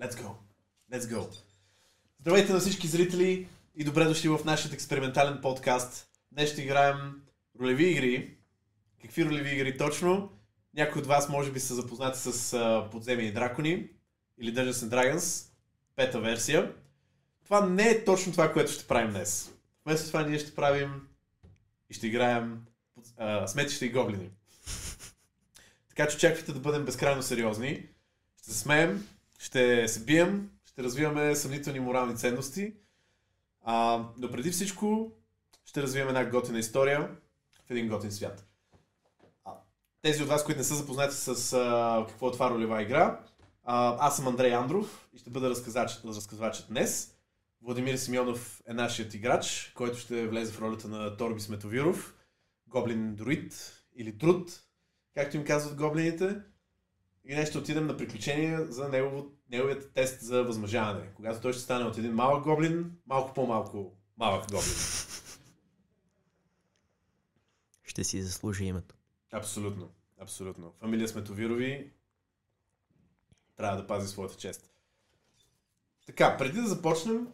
Let's go. Let's go. Здравейте на всички зрители и добре дошли в нашия експериментален подкаст. Днес ще играем ролеви игри. Какви ролеви игри точно? Някои от вас може би са запознати с подземни дракони или Dungeons and Dragons, пета версия. Това не е точно това, което ще правим днес. Вместо това ние ще правим и ще играем uh, сметища и гоблини. Така че очаквайте да бъдем безкрайно сериозни. Ще се смеем, ще се бием, ще развиваме съмнителни морални ценности. А, но преди всичко ще развием една готина история в един готин свят. А, тези от вас, които не са запознати с а, какво е това ролева игра, а, аз съм Андрей Андров и ще бъда разказвачът, разказвачът днес. Владимир Симеонов е нашият играч, който ще влезе в ролята на Торби Сметовиров, гоблин друид или труд, както им казват гоблините. И днес ще отидем на приключение за негово, неговият тест за възмъжаване. Когато той ще стане от един малък гоблин, малко по-малко малък гоблин. Ще си заслужи името. Абсолютно. Абсолютно. Фамилия Сметовирови трябва да пази своята чест. Така, преди да започнем,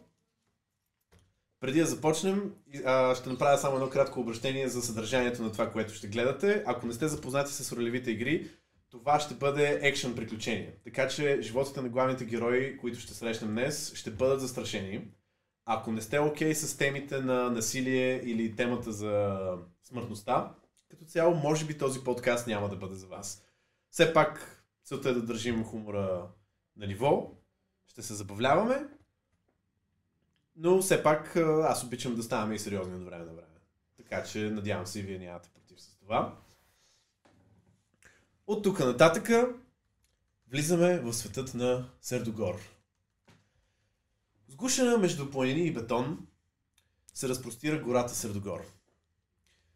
преди да започнем, а, ще направя само едно кратко обращение за съдържанието на това, което ще гледате. Ако не сте запознати с ролевите игри, това ще бъде екшен приключение. Така че животите на главните герои, които ще срещнем днес, ще бъдат застрашени. Ако не сте окей okay с темите на насилие или темата за смъртността, като цяло, може би този подкаст няма да бъде за вас. Все пак, целта е да държим хумора на ниво, ще се забавляваме, но все пак аз обичам да ставаме и сериозни от време на време. Така че надявам се и вие нямате против с това. От тук нататъка влизаме в светът на Сердогор. Сгушена между планини и бетон се разпростира гората Сердогор.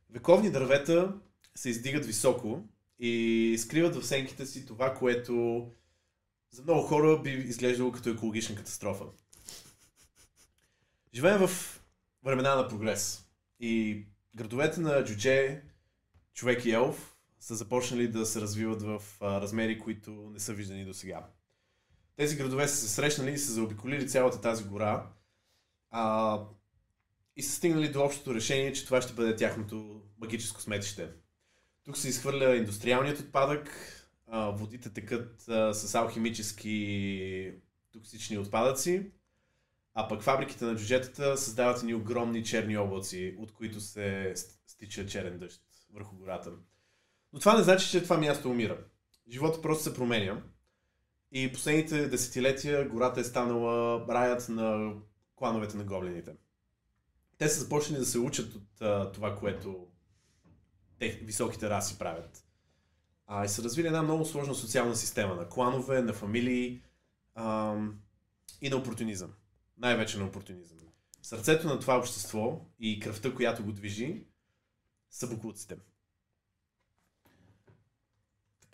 Вековни дървета се издигат високо и скриват в сенките си това, което за много хора би изглеждало като екологична катастрофа. Живеем в времена на прогрес и градовете на Джудже, човек и елф са започнали да се развиват в размери, които не са виждани до сега. Тези градове са се срещнали и са заобиколили цялата тази гора а, и са стигнали до общото решение, че това ще бъде тяхното магическо сметище. Тук се изхвърля индустриалният отпадък, а, водите текат а, с алхимически токсични отпадъци, а пък фабриките на джуджетата създават едни огромни черни облаци, от които се стича черен дъжд върху гората. Но това не значи, че това място умира. Живота просто се променя. И последните десетилетия гората е станала раят на клановете на гоблините. Те са започнали да се учат от а, това, което те, високите раси правят. А, и са развили една много сложна социална система на кланове, на фамилии а, и на опортунизъм. Най-вече на опортунизъм. Сърцето на това общество и кръвта, която го движи, са буклуците.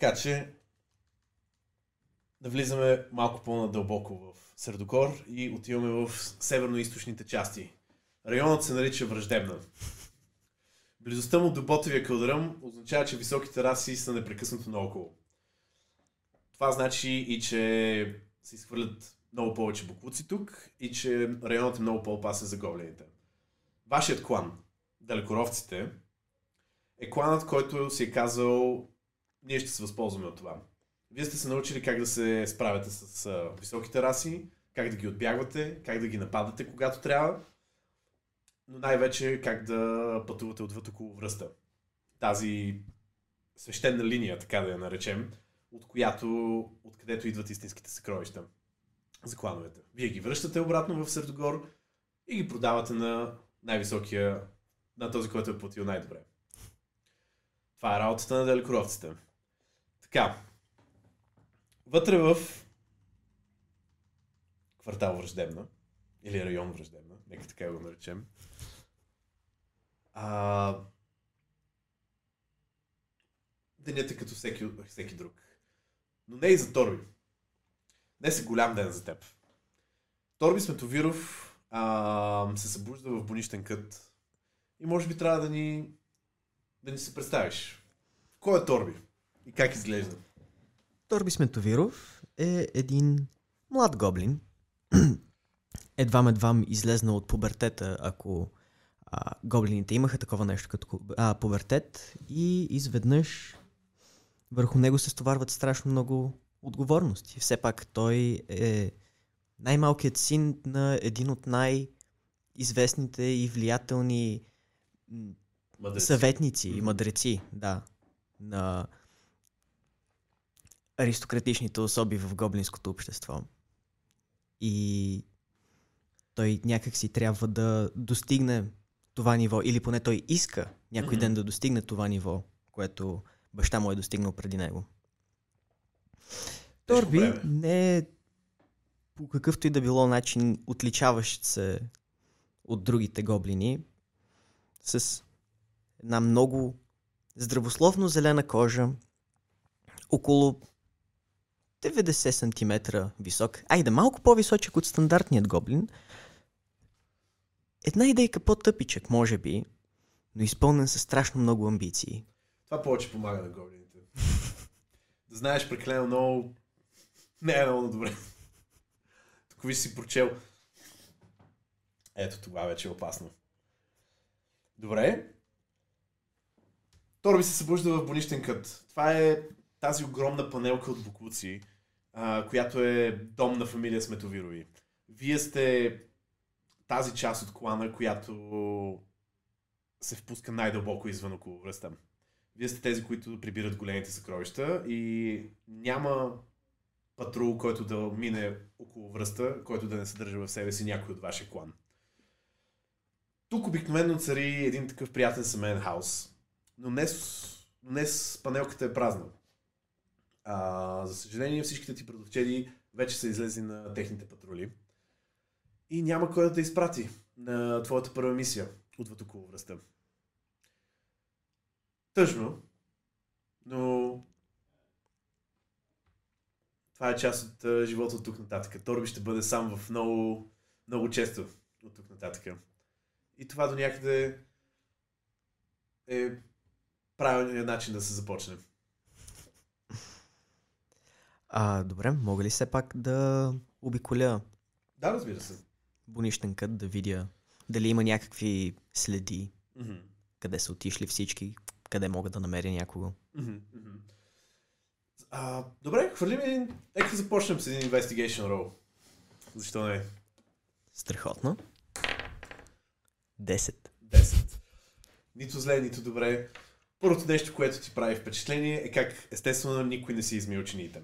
Така че да влизаме малко по-надълбоко в Средокор и отиваме в северно-источните части. Районът се нарича Враждебна. Близостта му до Ботевия кълдръм означава, че високите раси са непрекъснато наоколо. Това значи и, че се изхвърлят много повече буклуци тук и че районът е много по-опасен за гоблините. Вашият клан, далекоровците, е кланът, който си е казал ние ще се възползваме от това. Вие сте се научили как да се справяте с високите раси, как да ги отбягвате, как да ги нападате, когато трябва, но най-вече как да пътувате отвъд около връста. Тази свещена линия, така да я наречем, от която, откъдето идват истинските съкровища за клановете. Вие ги връщате обратно в Сърдогор и ги продавате на най-високия, на този, който е платил най-добре. Това е работата на далекоровците. Така. Вътре в квартал Враждебна, или район Враждебна, нека така го наречем, а, денят е като всеки, всеки друг. Но не и за Торби. Днес е голям ден за теб. Торби Сметовиров а, се събужда в бонищен кът и може би трябва да ни, да ни се представиш. Кой е Торби? И как изглежда? Торби Сметовиров е един млад гоблин, едвам-едвам излезнал от пубертета, ако а, гоблините имаха такова нещо като а, пубертет и изведнъж върху него се стоварват страшно много отговорности. Все пак той е най-малкият син на един от най-известните и влиятелни Мъдреци. съветници и мъдреци, да, на аристократичните особи в гоблинското общество. И той някак си трябва да достигне това ниво, или поне той иска някой Мгм. ден да достигне това ниво, което баща му е достигнал преди него. Тежко Торби не е по какъвто и да било начин отличаващ се от другите гоблини с една много здравословно зелена кожа, около 90 см висок, айде малко по-височък от стандартният гоблин, една идейка по-тъпичък, може би, но изпълнен със страшно много амбиции. Това повече помага на гоблините. да знаеш прекалено много не е много добре. Тук виж си прочел. Ето това вече е опасно. Добре. Торби се събужда в бонищен кът. Това е тази огромна панелка от буклуци, а, която е дом на фамилия Сметовирови. Вие сте тази част от клана, която се впуска най-дълбоко извън около връста. Вие сте тези, които прибират големите съкровища и няма патрул, който да мине около връста, който да не съдържа в себе си някой от вашия клан. Тук обикновено цари един такъв приятен семейен хаос, но днес, днес панелката е празна. А, за съжаление, всичките ти предовчеди вече са излезли на техните патрули и няма кой да те изпрати на твоята първа мисия отвъд около връста. Тъжно, но това е част от живота от тук нататък. Торби ще бъде сам в много, много често от тук нататък. И това до някъде е правилният начин да се започне. А, добре, мога ли все пак да обиколя Да, разбира се. бунищен кът, да видя дали има някакви следи, Мгм. къде са отишли всички, къде мога да намеря някого. Мгм. А, добре, хвърли ми един... Нека започнем с един investigation roll. Защо не? Страхотно. 10. 10. Нито зле, нито добре. Първото нещо, което ти прави впечатление е как естествено никой не си измил чините.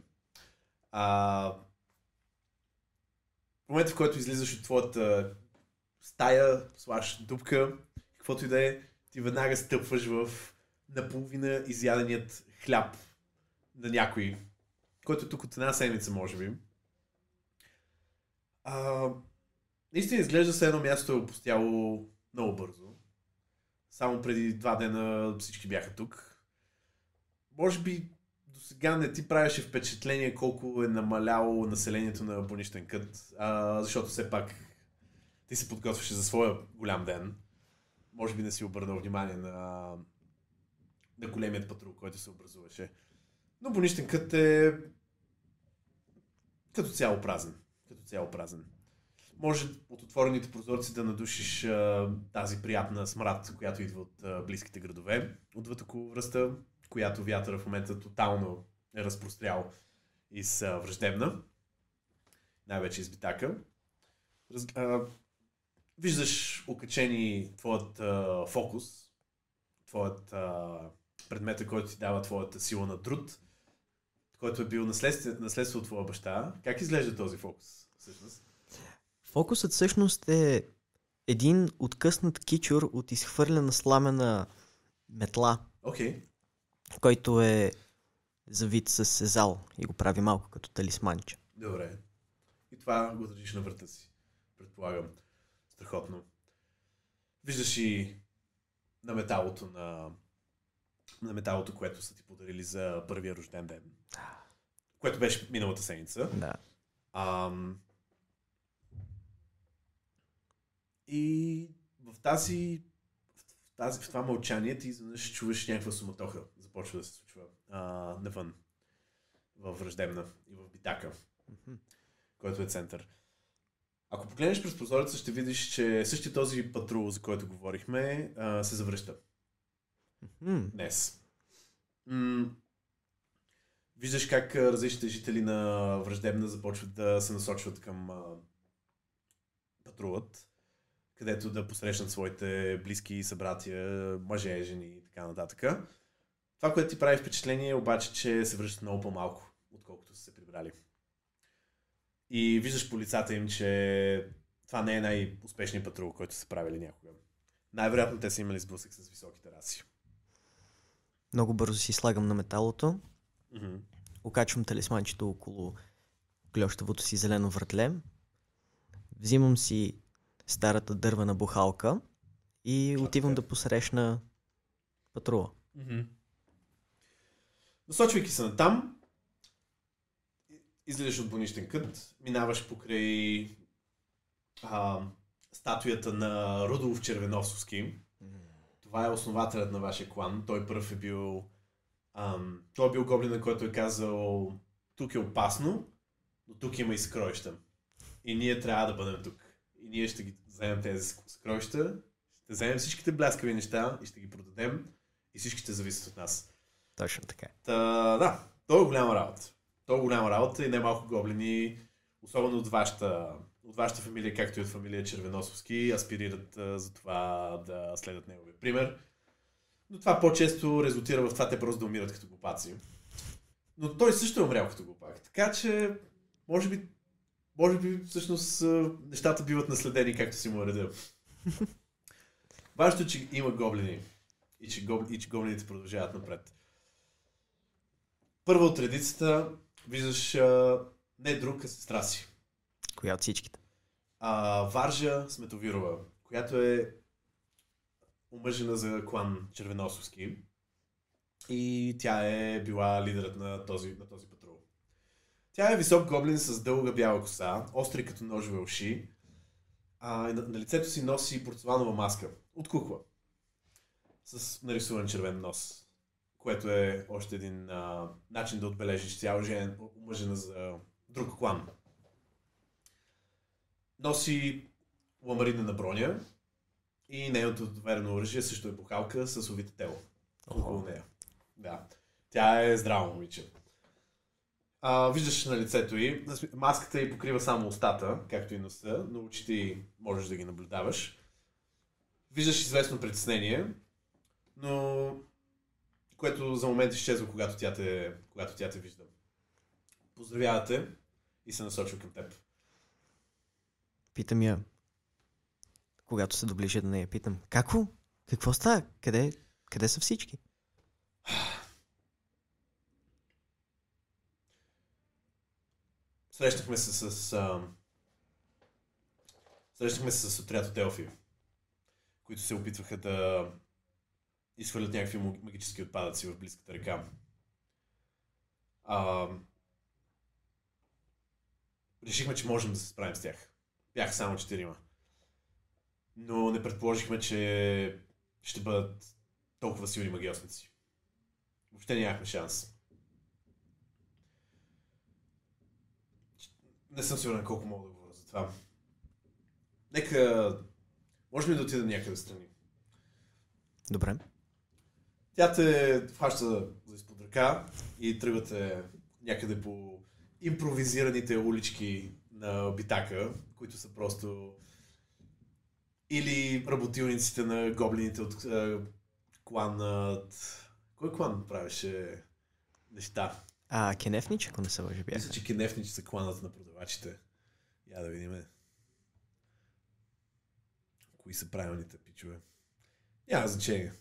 А, в момента, в който излизаш от твоята стая, слаш дупка, каквото и да е, ти веднага стъпваш в наполовина изяденият хляб на някой, който е тук от една седмица, може би. А, наистина изглежда се едно място е опустяло много бързо. Само преди два дена всички бяха тук. Може би сега не ти правеше впечатление колко е намаляло населението на Бонищен кът, а, защото все пак ти се подготвяше за своя голям ден. Може би не си обърнал внимание на, на големият патрул, който се образуваше. Но Бонищен кът е като цяло празен. Като цяло празен. Може от отворените прозорци да надушиш а, тази приятна смрад, която идва от а, близките градове, отвъд около връста, която вятъра в момента тотално е разпрострял из а, враждебна. Най-вече из битака. Раз, а, виждаш окачени твоят а, фокус, твоят а, предмета, който ти дава твоята сила на труд, който е бил наследство, наследство от твоя баща. Как изглежда този фокус, всъщност? Фокусът всъщност е един откъснат кичур от изхвърлена сламена метла, Окей. Okay. Който е завит с сезал и го прави малко като талисманче. Добре. И това го държиш на врата си. Предполагам. Страхотно. Виждаш и на металото на на металото, което са ти подарили за първия рожден ден. Което беше миналата седмица. Да. Ам... И в тази в, тази, в това мълчание ти изведнъж чуваш някаква суматоха. Започва да се случва а, навън. В враждебна и в битака. Мгм. който е център. Ако погледнеш през прозореца, ще видиш, че същия този патрул, за който говорихме, а, се завръща М, днес. М- виждаш как различните жители на Враждебна започват да се насочват към а, патрулът, където да посрещнат своите близки събратия, мъже, жени и така нататък. Това, което ти прави впечатление е обаче, че се връщат много по-малко, отколкото са се прибрали. И виждаш по лицата им, че това не е най-успешният патрул, който са правили някога. Най-вероятно те са имали сблъсък с високите раси. Много бързо си слагам на металото, Мгм. окачвам талисманчето около клещавото си зелено вратле, взимам си старата дървена бухалка и отивам те. да посрещна патрула. Мгм. Насочвайки се на там, излизаш от бонищен кът, минаваш покрай а, статуята на Рудолф Червеносовски. Това е основателят на вашия клан. Той първ е бил... Ам, той е бил гоблина, който е казал тук е опасно, но тук има и скроища. И ние трябва да бъдем тук. И ние ще ги вземем тези скроища, ще вземем всичките бляскави неща и ще ги продадем и всички ще зависят от нас. Точно така. Та, да, то е голяма работа. То е голяма работа и немалко гоблини, особено от вашата, от вашата фамилия, както и от фамилия Червеносовски, аспирират а, за това да следват неговия пример. Но това по-често резултира в това те просто да умират като глупаци. Но той също е умрял като глупак. Така че, може би, може би всъщност нещата биват наследени както си му е реда. Важното е, че има гоблини и че, гоб... и че гоблините продължават напред. Първа от редицата виждаш а, не друг, а сестра си. Коя от всичките? А, Варжа Сметовирова, която е омъжена за клан Червеносовски. И тя е била лидерът на този, на този патрул. Тя е висок гоблин с дълга бяла коса, остри като ножове уши. А, на, на лицето си носи порцеланова маска от кукла. С нарисуван червен нос. Което е още един а, начин да отбележиш цял жен, омъжена за друг клан. Носи ламарина броня и нейното доверено оръжие също е бухалка с овите тело. Около нея. Да. Тя е здраво момиче. А, виждаш на лицето й, маската й покрива само устата, както и носа, но очите й можеш да ги наблюдаваш. Виждаш известно притеснение, но което за момент изчезва, когато тя те, когато тя те вижда. Поздравявате и се насочва към теб. Питам я. Когато се доближа до нея, питам. Како? Какво става? Къде, къде са всички? Срещахме се с... А... Срещахме се с отряд от елфи, които се опитваха да изхвърлят някакви магически отпадъци в близката река. А... Решихме, че можем да се справим с тях. Бяха само четирима. Но не предположихме, че ще бъдат толкова силни магиосници. Въобще нямахме шанс. Не съм сигурен колко мога да говоря за това. Нека... Може ли да отида някъде страни? Добре. Тя те хваща за изпод ръка и тръгвате някъде по импровизираните улички на Битака, които са просто или работилниците на гоблините от е, кланът... Кой клан правеше неща? А, Кенефнич, ако не се лъжа, бяха. Мисля, че кенефничи са кланът на продавачите. Я да видим. Кои са правилните пичове. Няма значение.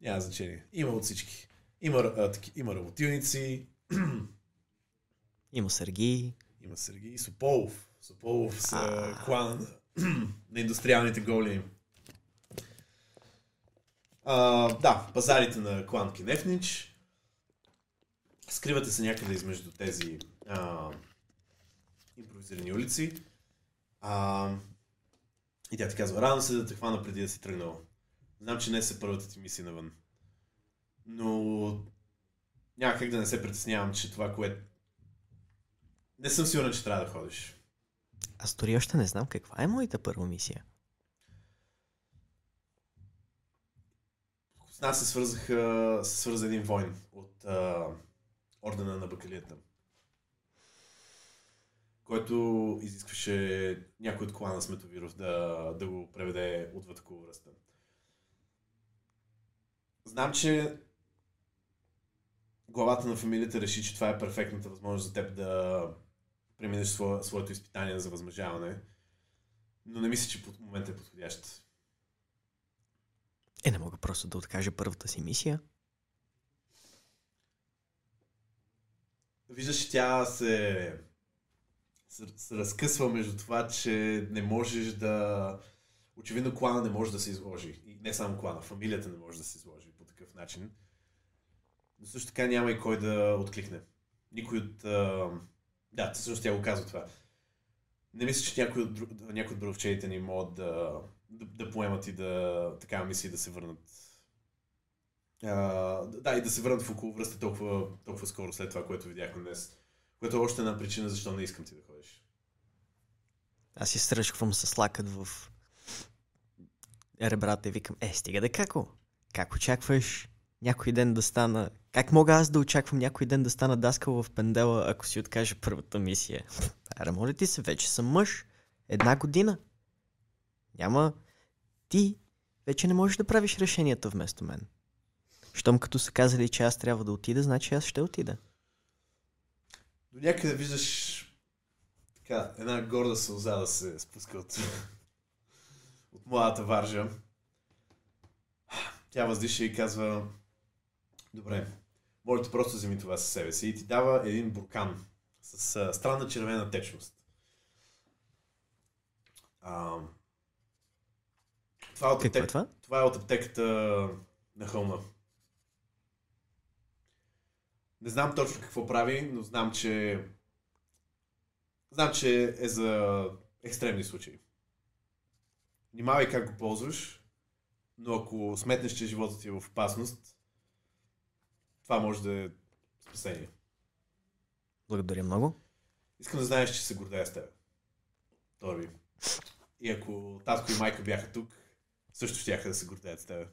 Няма значение. Има от всички. Има, а, таки, има работилници, Има Сергий. има Сергей Сополов. Сополов са А. клана на, индустриалните големи. А, да, пазарите на клан Кенефнич. Скривате се някъде измежду тези а, импровизирани улици. А, и тя ти казва, рано се да те хвана преди да си тръгнал. Знам, че не е първата ти мисия навън. Но няма как да не се притеснявам, че това, което... Не съм сигурен, че трябва да ходиш. Аз дори още не знам каква е моята първа мисия. С нас се свързаха, се свърза един войн от а, ордена на бакалията, който изискваше някой от клана Сметовиров да, да го преведе отвъд връста. Знам, че главата на фамилията реши, че това е перфектната възможност за теб да преминеш свое, своето изпитание за възмъжаване, но не мисля, че под момента е подходящ. Е, не мога просто да откажа първата си мисия. Виждаш, че тя се, се, се разкъсва между това, че не можеш да... Очевидно клана не може да се изложи. И не само клана, фамилията не може да се изложи по такъв начин. Но също така няма и кой да откликне. Никой от... А... Да, всъщност тя го казва това. Не мисля, че някой от, някой от бровчеите ни могат да, да, да поемат и да такава мисия да се върнат. А, да, и да се върнат в около връста толкова, толкова скоро след това, което видяхме днес. Което е още една причина, защо не искам ти да ходиш. Аз си сръчквам с лакът в ребрата и викам, е, стига да како. Как очакваш някой ден да стана... Как мога аз да очаквам някой ден да стана даскал в пендела, ако си откажа първата мисия? Аре, моля ти се, вече съм мъж. Една година. Няма... Ти вече не можеш да правиш решенията вместо мен. Щом като са казали, че аз трябва да отида, значи аз ще отида. До някъде виждаш така, една горда сълза да се спуска от, от младата варжа. Тя въздиша и казва Добре, можете просто вземи това със себе си и ти дава един буркан с а, странна червена течност. А, това, е от е аптек... това? това е от аптеката на хълма. Не знам точно какво прави, но знам, че знам, че е за екстремни случаи. Внимавай как го ползваш, но ако сметнеш, че животът ти е в опасност, това може да е спасение. Благодаря много. Искам да знаеш, че се гордея с теб. Торби. И ако татко и майка бяха тук, също ще да се гордеят с теб.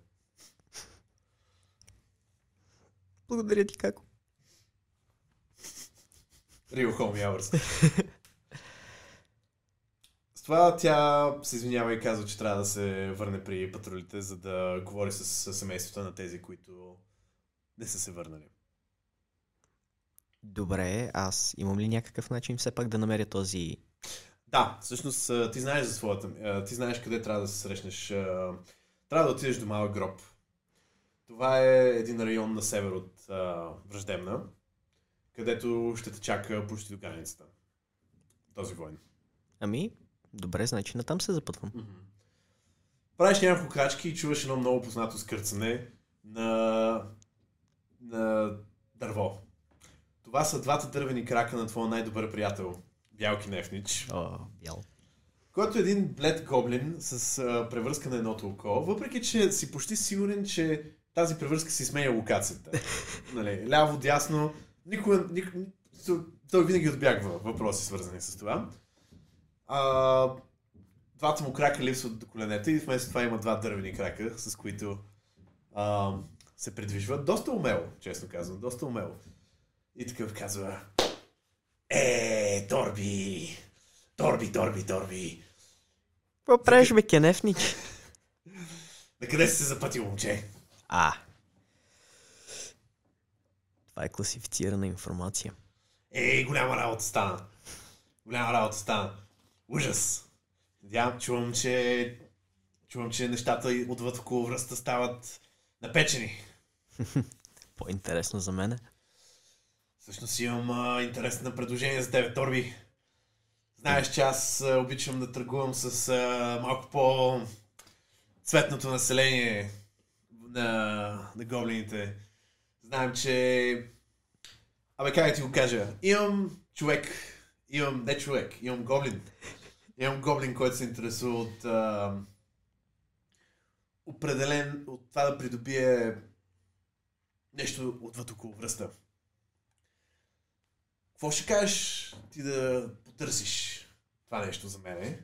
Благодаря ти, како. Real Home Hours. Това тя се извинява и казва, че трябва да се върне при патрулите, за да говори с, с семейството на тези, които не са се върнали. Добре, аз имам ли някакъв начин все пак да намеря този... Да, всъщност ти знаеш за своята... Ти знаеш къде трябва да се срещнеш. Трябва да отидеш до малък гроб. Това е един район на север от Враждебна, където ще те чака почти до границата. Този войн. Ами, добре, значи натам се запътвам. Правиш няколко крачки и чуваш едно много познато скърцане на, на дърво. Това са двата дървени крака на твоя най-добър приятел, Бялки Нефнич, О, бял. който е един блед гоблин с а, превръзка на едното око, въпреки че си почти сигурен, че тази превръзка си сменя локацията. нали, ляво, дясно, никога, никога, той винаги отбягва въпроси свързани с това. А, двата му крака липсват до коленете и вместо това има два дървени крака, с които а, се придвижва. Доста умело, честно казвам, доста умело. И такъв казва Е, Торби! Торби, Торби, Торби! Какво правиш, бе, кенефнич? На къде си се запътил, момче? А. Това е класифицирана информация. Е, голяма работа стана. Голяма работа стана. Ужас. Надявам, чувам, че... Чувам, че нещата отвъд около връста стават напечени. По-интересно за мене. Всъщност имам а, интересно предложение за тебе, Торби. Знаеш, че аз а, обичам да търгувам с а, малко по цветното население на, на гоблините. Знаем, че... Абе, как да ти го кажа? Имам човек, имам, не човек, имам гоблин. Имам гоблин, който се интересува от а, определен, от това да придобие нещо отвъд около връста. Какво ще кажеш ти да потърсиш това нещо за мене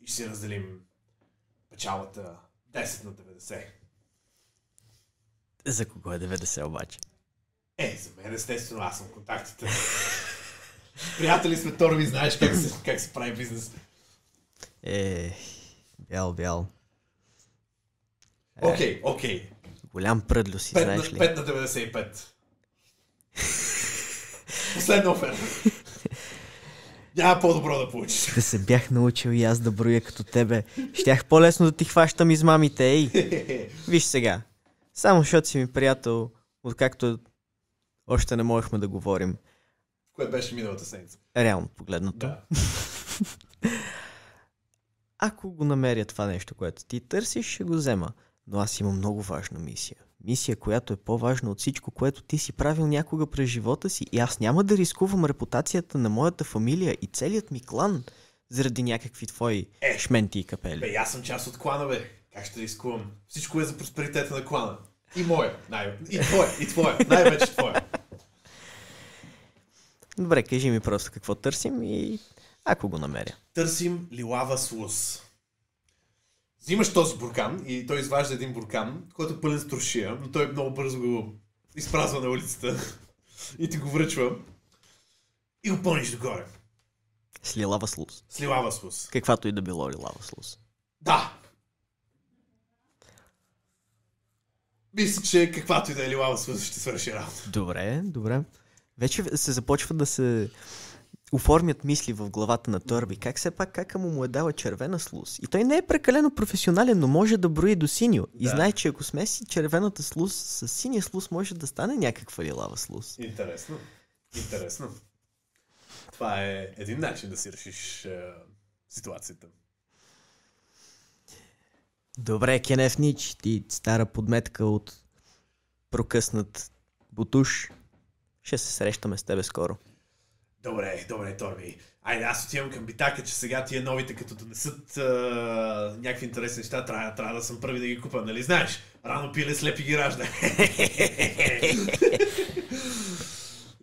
и ще си разделим печалата 10 на 90. За кого е 90 обаче? Е, за мен естествено, аз съм контактите. Приятели сме, Торби, знаеш как се, как се прави бизнес. Е, бял, бял. Окей, окей. Голям пръдло си, 5 на, знаеш ли? 5 на 95. Последна оферта. Няма по-добро да получиш. Да се бях научил и аз да броя като тебе. Щях по-лесно да ти хващам измамите, ей! Виж сега. Само защото си ми приятел, откакто още не можехме да говорим. Което беше миналата седмица. Реално погледнато. Да. Ако го намеря това нещо, което ти търсиш, ще го взема. Но аз имам много важна мисия. Мисия, която е по-важна от всичко, което ти си правил някога през живота си. И аз няма да рискувам репутацията на моята фамилия и целият ми клан заради някакви твои Е. шменти и капели. Бе, аз съм част от клана, бе. Как ще рискувам? Всичко е за просперитета на клана. И моя. Най- и твоя. И твоя. Най-вече твоя. Добре, кажи ми просто какво търсим и ако го намеря. Търсим лилава слус. Взимаш този буркан и той изважда един буркан, който е пълен с туршия, но той много бързо го изпразва на улицата и ти го връчва и го пълниш догоре. С лилава слус. С лилава слус. Каквато и да било лилава слус. Да! Мисля, че каквато и да е лилава слус ще свърши работа. Добре, добре. Вече се започва да се оформят мисли в главата на Торби. Как все пак кака му му е дала червена слус. И той не е прекалено професионален, но може да брои до синьо. И Да. знае, че ако смеси червената слус с синия слус, може да стане някаква лилава слус. Интересно. Интересно. Това е един начин да си решиш е, ситуацията. Добре, Кенеф Нич, ти стара подметка от прокъснат бутуш. Ще се срещаме с тебе скоро. Добре, добре, Торби. Айде, аз отивам към битака, че сега тия новите, като донесат а, някакви интересни неща, трябва, трябва да съм първи да ги купа, нали знаеш? Рано пиле, слепи ги ражда.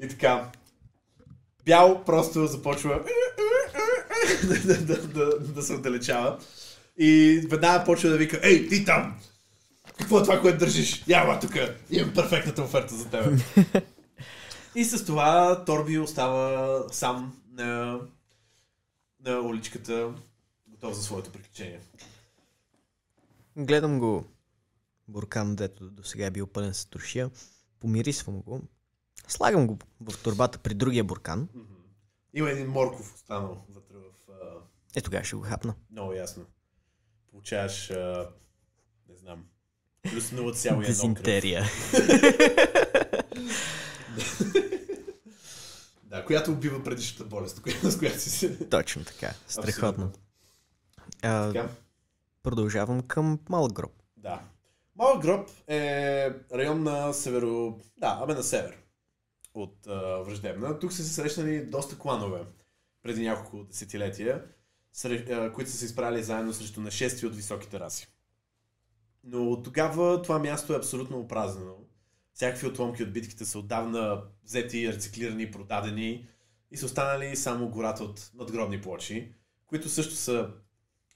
И така. Бял просто започва да, да, да, да, се отдалечава. И веднага почва да вика, ей, ти там! Какво е това, което държиш? Ява тук! Имам перфектната оферта за тебе. И с това Торби остава сам на, на уличката, готов за своето приключение. Гледам го буркан, дето до сега е бил пълен с туршия. Помирисвам го. Слагам го в турбата при другия буркан. Има един морков останал вътре в... А, Е, тогава ще го хапна. много ясно. Получаваш, не знам, плюс 0,1 кръв. Да, която убива предишната болест, с която си се... Точно така. Страхотно. А, Така. продължавам към малък гроб. Да. Малък гроб е район на северо... Да, абе на север от а, Враждебна. Тук са се срещнали доста кланове преди няколко десетилетия, сре... а, които са се изправили заедно срещу нашествия от високите раси. Но от тогава това място е абсолютно опразнено. Всякакви отломки от битките са отдавна взети, рециклирани, продадени и са останали само гората от надгробни плочи, които също са...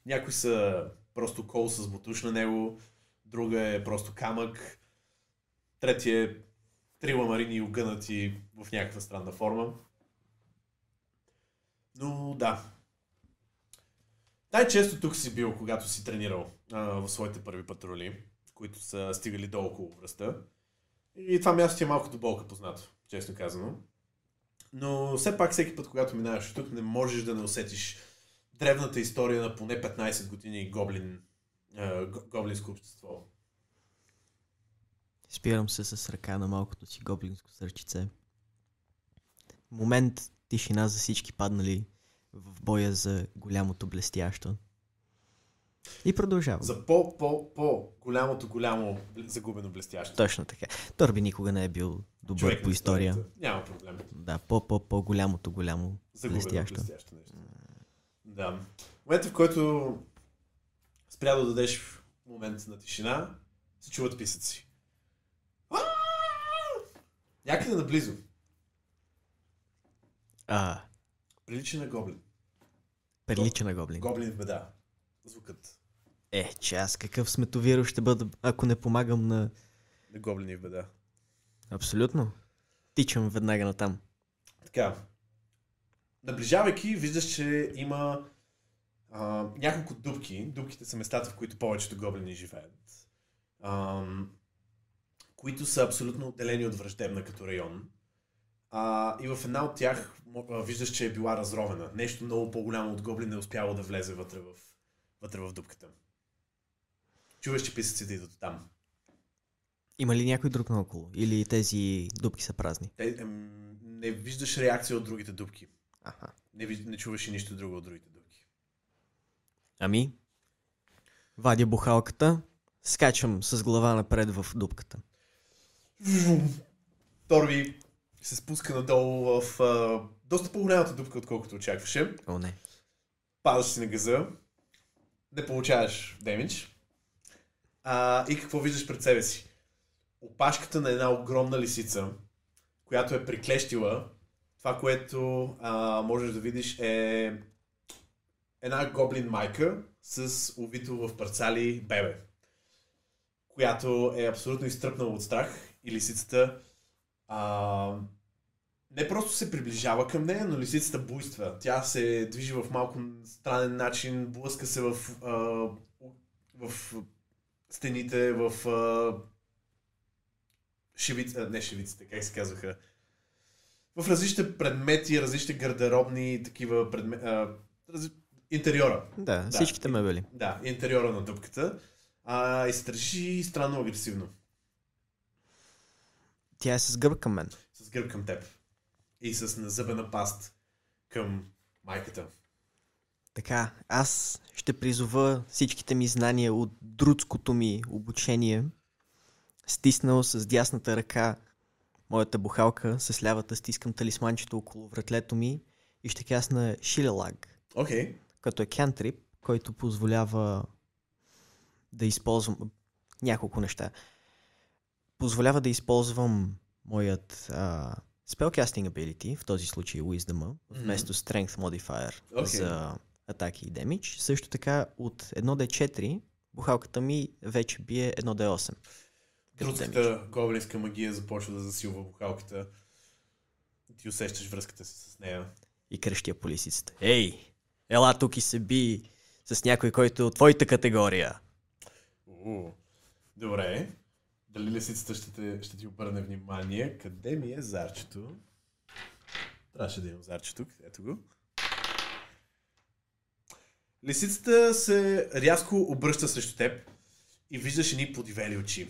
Някои са просто кол с бутуш на него, друга е просто камък, третия е три ламарини огънати в някаква странна форма. Но да. Най-често тук си бил, когато си тренирал а, в своите първи патрули, които са стигали долу около връста. И това място ти е малко до болка познато, честно казано. Но все пак всеки път, когато минаваш тук, не можеш да не усетиш древната история на поне 15 години гоблин, го- гоблинско общество. Спирам се с ръка на малкото си гоблинско сърчице. Момент тишина за всички паднали в боя за голямото блестящо. И продължавам. За по, по, по голямото, голямо загубено блестящо. Точно така. Торби никога не е бил добър Човек по история. историята. Няма проблем. Да, по-по-по-голямото голямо Загубено блестящо. блестящо. нещо. Да. Момента, в който спря да дадеш момент на тишина, се чуват писъци. Някъде наблизо. А, Прилича на гоблин. Прилича на гоблин. Гоблин в беда. Звукът Е, че аз какъв сметовиро ще бъда, ако не помагам на... на гоблини в беда. Абсолютно. Тичам веднага на там. Така. Наближавайки, виждаш, че има а, няколко дубки. Дубките са местата, в които повечето гоблини живеят. Ам, които са абсолютно отделени от враждебна като район. А, и в една от тях а, виждаш, че е била разровена. Нещо много по-голямо от гоблин е успяло да влезе вътре в, вътре в дупката. Чуваш, че писъците идват там. Има ли някой друг наоколо? Или тези дупки са празни? Те, ем, не виждаш реакция от другите дупки. Аха. Не, виж- не чуваш и нищо друго от другите дупки. Ами, вадя бухалката, скачам с глава напред в дупката. Торби се спуска надолу в а, доста по-голямата дупка, отколкото очакваше. О, не. Падаш си на газа, не получаваш демидж. А, и какво виждаш пред себе си? Опашката на една огромна лисица, която е приклещила. Това, което а, можеш да видиш е една гоблин майка с увито в парцали бебе, която е абсолютно изтръпнала от страх и лисицата а, не просто се приближава към нея, но лисицата буйства. Тя се движи в малко странен начин, блъска се в, а, в стените, в а, шивиц, а, не шивиците, как се казваха, в различните предмети, различните гардеробни, такива предмети, раз... интериора. Да, Да. всичките мебели. Да, интериора на дупката. А, и се държи странно агресивно. Тя е с гърб към мен. С гръб към теб. И с назъбена паст към майката. Така, аз ще призова всичките ми знания от друдското ми обучение, стиснал с дясната ръка моята бухалка, с лявата стискам талисманчето около вратлето ми и ще касна Шилелаг, Окей. Okay. като е кантрип, който позволява да използвам няколко неща. Позволява да използвам моят а, spellcasting ability, в този случай Wisdom, вместо Strength Modifier Окей. за атаки и демидж. Също така от 1d4 бухалката ми вече бие 1d8. като демидж. Друдската гоблинска магия започва да засилва бухалката. Ти усещаш връзката си с нея. И крещя по лисицата. Ей, ела тук и се би с някой, който е от твоята категория. У, Добре. Дали лисицата ще, те, ще ти обърне внимание? Къде ми е зарчето? Трябваше да имам зарче тук. Ето го. Лисицата се рязко обръща срещу теб и виждаш едни подивели очи.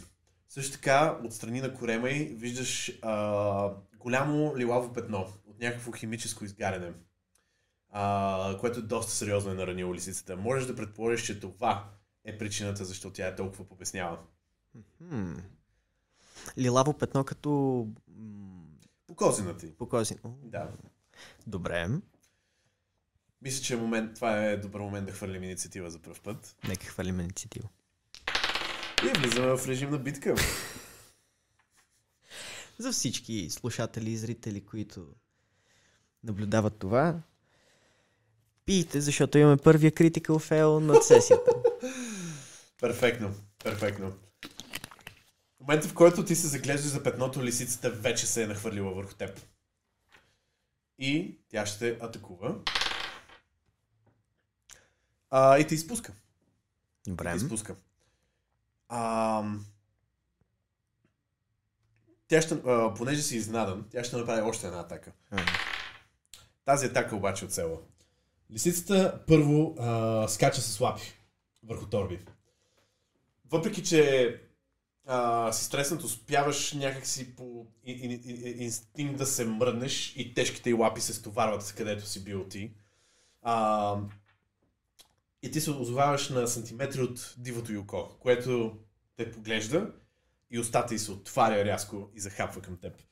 Също така, отстрани на корема й виждаш а, голямо лилаво петно от някакво химическо изгаряне, а, което доста сериозно е наранило лисицата. Можеш да предположиш, че това е причината защо тя е толкова побесняла. Хм. Лилаво петно като м, По козината й. по Да. Добре, Мисля, че е момент, това е добър момент да хвърлим инициатива за първ път. нека хвалим инициатива. И влизаме в режим на битка. За всички слушатели и зрители, които наблюдават това, пийте, защото имаме първия критикал фейл над сесията. Перфектно, перфектно. Момента, в който ти се заглеждаш за петното, лисицата вече се е нахвърлила върху теб. И тя ще атакува. А, и те изпуска. Добре. Те изпуска. А, тя ще, а, понеже си изнадан, тя ще направи още една атака. А, Тази атака обаче от село. Лисицата първо а, скача с лапи върху торби. Въпреки, че а, си стреснат, успяваш някакси по ин, ин, ин, инстинкт да се мръднеш и тежките й лапи се стоварват където си бил ти. А, и ти се озоваваш на сантиметри от дивото й око, което те поглежда и устата й се отваря рязко и захапва към теб.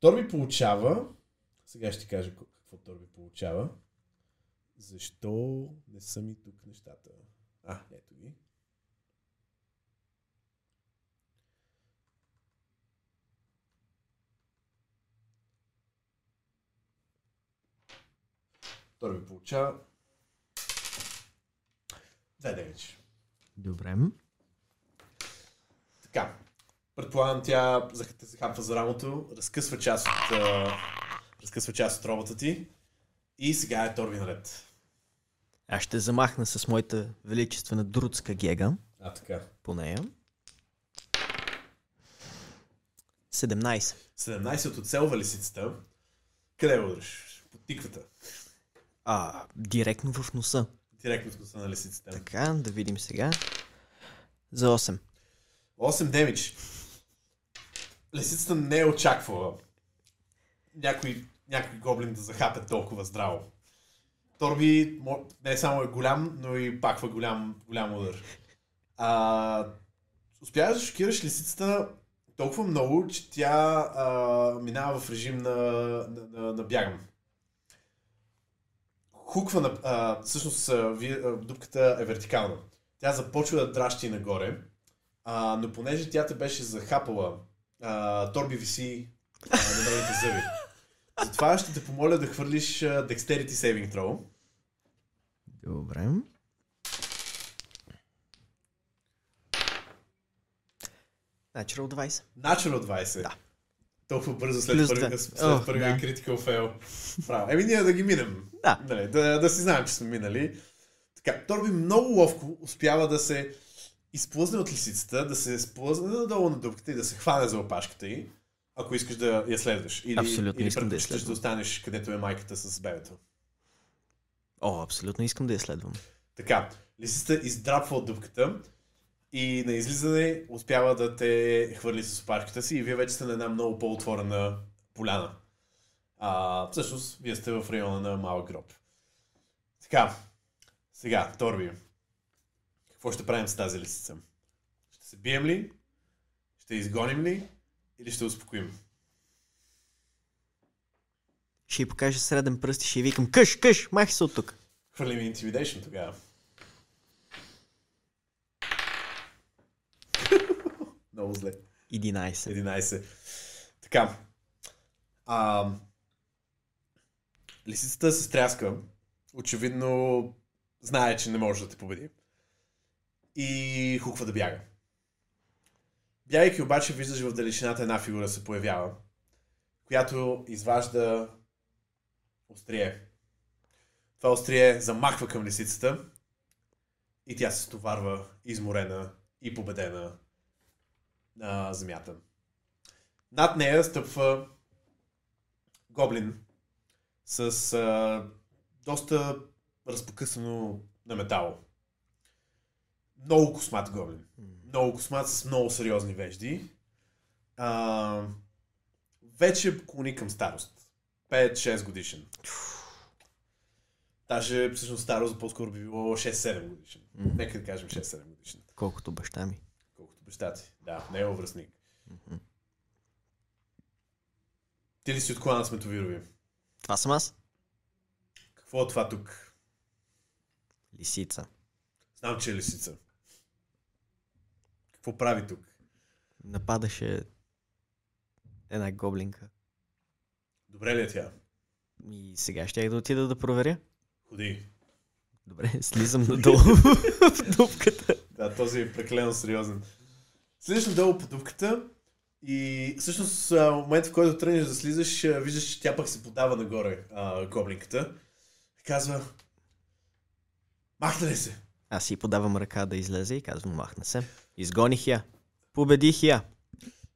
Торби получава сега ще ти кажа какво Торби получава. Защо не са ми тук нещата? А, ето ги. Торби получава Две демидж. Добре. Така. Предполагам, тя те се хапва за рамото, разкъсва част от, а, разкъсва част от робота ти и сега е Торби наред. Аз ще замахна с моята величествена друдска гега А, така. по нея. 17. 17 от оцелва лисицата. Къде удръш? По тиквата. А, директно в носа. Директно в носа на лисицата. Така, да видим сега. За 8. 8 демидж. Лисицата не е очаквала някой, някой гоблин да захапе толкова здраво. Торби не само е голям, но и паква голям, голям удар. А, успяваш да шокираш лисицата толкова много, че тя а, минава в режим на, на, на, на бяган. Хуква на... А, всъщност а, ви- а, дупката е вертикална. Тя започва да дращи нагоре, а, но понеже тя те беше захапала, а, Торби виси а, на нейните зъби. Затова ще те помоля да хвърлиш а, Dexterity Saving Throw. Добре. Natural 20. Natural 20. Да. Толкова бързо след, Плюс първи, две. след първия да. critical fail. Право. Еми ние да ги минем. Да. Нали, да, да си знаем, че сме минали. Така, Торби много ловко успява да се изплъзне от лисицата, да се сплъзне надолу на дупката и да се хване за опашката й, ако искаш да я следваш. Или, Абсолютно или искам да я следвам. да останеш където е майката с бебето. О, абсолютно искам да я следвам. Така, лисицата издрапва от дупката и на излизане успява да те хвърли с опашката си и вие вече сте на една много по-отворена поляна. А, всъщност, вие сте в района на малък гроб. Така, сега, Торби, какво ще правим с тази лисица? Ще се бием ли? Ще изгоним ли? Или ще успокоим? Ще й покажа среден пръст и ще й викам къш, къш, махи се от тук. Хвърлим Intimidation тогава. Много зле. 11. 11. Така. А, лисицата се стряска. Очевидно знае, че не може да те победи. И хуква да бяга. Бягайки обаче виждаш в далечината една фигура се появява, която изважда острие. Това острие замахва към лисицата и тя се стоварва изморена и победена на земята. Над нея стъпва гоблин с а, доста разпокъсано на метал. Много космат гоблин. Много космат с много сериозни вежди. А, вече клони към старост. 5-6 годишен. Даже всъщност старост по-скоро би било 6-7 годишен. Нека да кажем 6-7 годишен. Колкото баща ми. Баща. Да, не е връзник. Ти ли си от клана Сметовирови? Това съм аз. Какво е това тук? Лисица. Знам, че е лисица. Какво прави тук? Нападаше една гоблинка. Добре ли е тя? И сега ще да отида да проверя. Ходи. Добре, слизам надолу в дупката. Да, този е прекалено сериозен. Слизаш надолу по дупката и всъщност в момента, в който тръгнеш да слизаш, виждаш, че тя пък се подава нагоре, а, гоблинката. Казва, махна ли се? Аз си подавам ръка да излезе и казвам, махна се. Изгоних я. Победих я.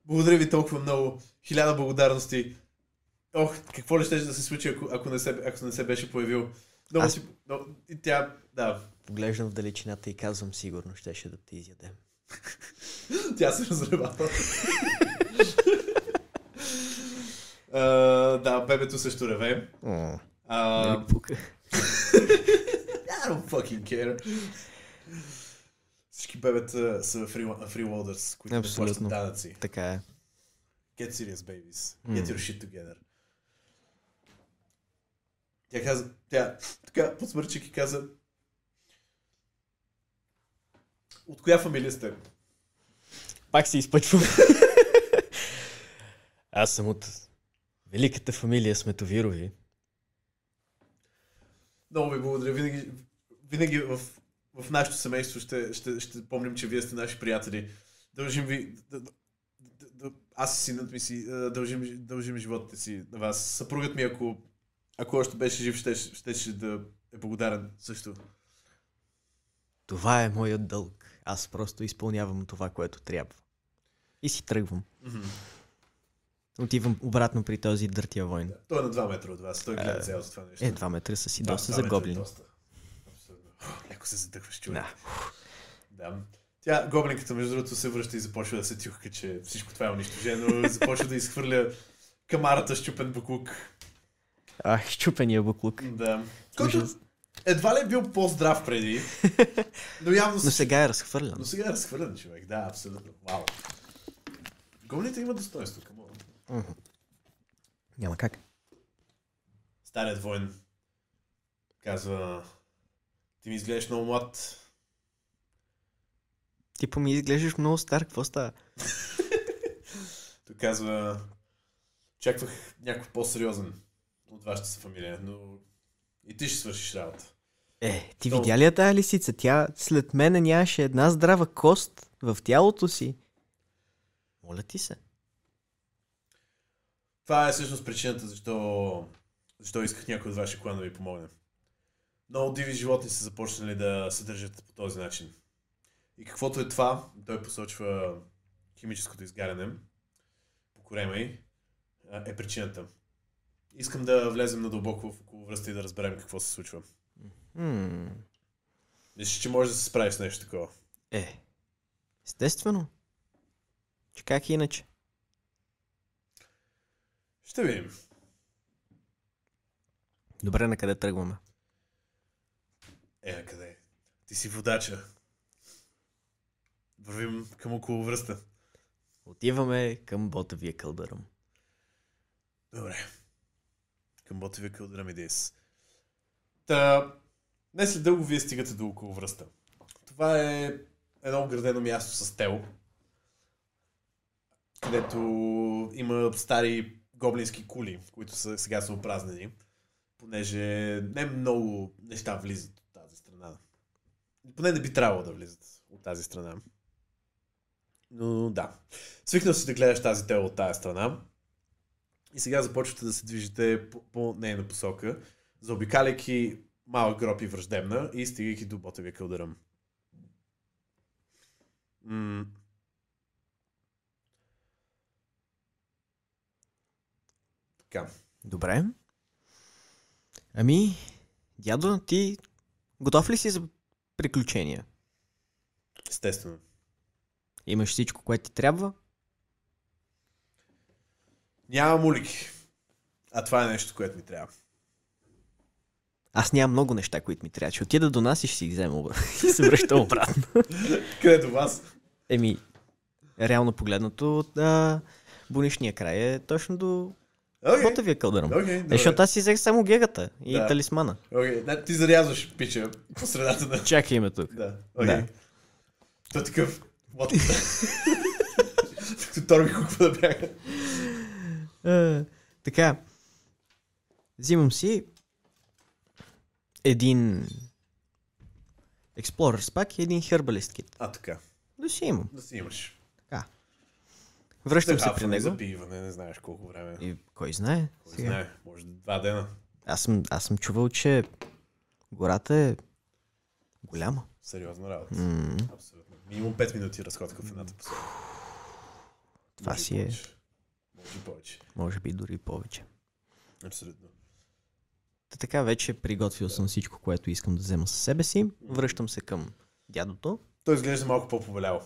Благодаря ви толкова много. Хиляда благодарности. Ох, какво ли ще да се случи, ако, ако, не, се, ако не се беше появил. Много Аз- си... Но, и тя, да, Поглеждам в далечината и казвам, сигурно щеше да те изяде. тя се разребава. А, да, бебето също реве. Нали пука. I don't fucking care. Всички бебета са freeloaders, които не плащат Абсолютно. данъци. Така е. Get serious, babies. Get your shit together. Тя каза, тя така подсмърчик и каза От коя фамилия сте? Пак се изпъчвам. Аз съм от великата фамилия Сметовирови. Много ви благодаря. Винаги, винаги в в нашето семейство ще, ще, ще помним, че вие сте наши приятели. Дължим ви... Да, да, да, аз и синът ми си дължим, дължим животите си на вас. Съпругът ми, ако, ако още беше жив, ще, ще, ще да е благодарен също. Това е моят дълг. Аз просто изпълнявам това, което трябва. И си тръгвам. Mm-hmm. Отивам обратно при този дъртия войн. Да, той е на 2 метра от вас. Той гледа цялото това нещо. Е, 2 метра са си Да, доста два за метра е гоблин. доста. Абсолютно. Леко се задъхваш, човек. Да. Да. Тя, гоблинката, между другото, се връща и започва да се тюхка, че всичко това е унищожено. започва да изхвърля камарата щупен буклук. Ах, щупения буклук. Да. Който. Едва ли е бил по-здрав преди, но явно... Но сега е разхвърлян. но сега е разхвърлен човек. Да, абсолютно. Вау. Гоблините имат достоинство. камон. Няма как. Старият воин казва ти ми изглеждаш много млад. Ти по ми изглеждаш много стар, какво става? Той казва очаквах някой по-сериозен от вашата си фамилия, но и ти ще свършиш работа. Е, ти Долу. видя ли я тази лисица? Тя след мене нямаше една здрава кост в тялото си. Моля ти се. Това е всъщност причината, защо, защо исках някой от вашия клан да ви помогне. Много диви животни са започнали да се държат по този начин. И каквото е това, той посочва химическото изгаряне по корема й, е причината. Искам да влезем надълбоко в около връзта и да разберем какво се случва. Мислиш, че може да се справиш с нещо такова? Е, естествено. Че как иначе? Ще видим. Добре, на къде тръгваме? Е, на къде? Ти си водача. Вървим към около връста. Отиваме към ботавия кълдъръм. Добре. Към кълдърам идеес. Та, не след дълго вие стигате до около връста. Това е едно оградено място с тел, където има стари гоблински кули, които са, сега са опразнени, понеже не много неща влизат от тази страна. Поне не би трябвало да влизат от тази страна. Но да. Свикнал си да гледаш тази тел от тази страна. И сега започвате да се движите по, по нейна посока, заобикаляйки малък гроб и враждебна и стигайки до ботовия кълдъръм. М- Така. Добре. Ами, дядо, ти готов ли си за приключения? Естествено. Имаш всичко, което ти трябва? Нямам улики. А това е нещо, което ми трябва. Аз нямам много неща, които ми трябва. Ще отида до нас и ще си ги взема и се връщам обратно. Къде до вас? Еми, реално погледнато, а, бунишния край е точно до Окей. ботавия кълдъръм. Окей, Е, добре. защото аз си взех само гегата и Да. талисмана. Да, ти зарязваш пича по средата на... Чакай ме тук. Да, окей. Да. Той такъв... What? Торби какво да бяга. Е, така. Взимам си един Explorer Pack и един Herbalist Kit. А, така. Да си имам. Да си имаш. Така. Връщам се при него. Запиване, не знаеш колко време. И кой знае? Кой Сега. знае, може два дена. Аз, съм, аз съм чувал, че гората е голяма. Сериозна работа. М, Абсолютно. Минимум 5 минути разходка в едната посока. Това Може си е. повече. Може и повече. може би дори повече. Абсолютно. Та така вече приготвил съм всичко, което искам да взема със себе си. Връщам се към дядото. Той изглежда малко по-побелял.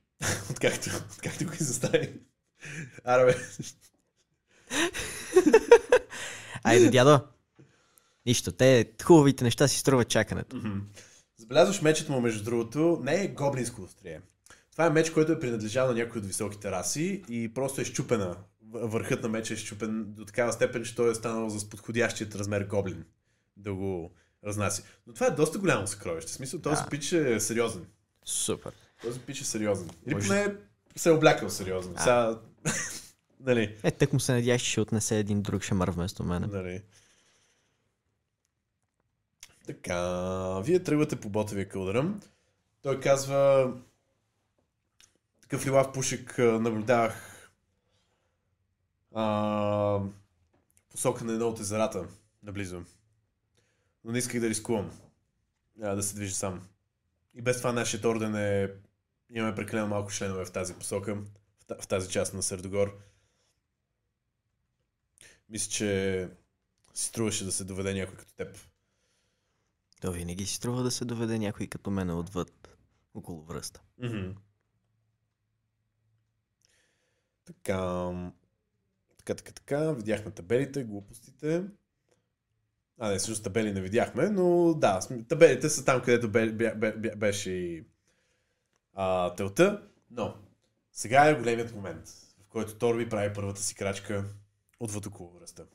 откакто, откакто го застави. Аре, бе. Айде, дядо! Нищо, те хубавите неща си струват чакането. Мгм. Забелязваш мечът му, между другото, не е гоблинско острие. Това е меч, който е принадлежал на някои от високите раси и просто е щупена. Върхът на меча е щупен до такава степен, че той е станал с подходящият размер гоблин да го разнася. Но това е доста голямо съкровище. В смисъл, този Да. пич е сериозен. Супер. Този пич е сериозен. Или Може- поне се е облякал сериозно. А. Сега... нали? Е, тък му се надях, че ще отнесе един друг шамар вместо мене. нали. Така, вие тръгвате по ботовия кълдъръм. Той казва, такъв лилав пушек наблюдавах а, посока на едно от езерата, наблизо. Но не исках да рискувам а, да се движи сам. И без това нашият орден е... Имаме прекалено малко членове в тази посока, в та- в тази част на Сърдогор. Мисля, че си струваше да се доведе някой като теб. То винаги си струва да се доведе някой като мен отвъд около връста. Мгм. Така. Така, така, така. Видяхме табелите, глупостите. А, не, всъщност табели не видяхме, но да, табелите са там, където бе, бе, бе, бе, беше и телта. Но, сега е големият момент, в който Торби прави първата си крачка отвъд около връста.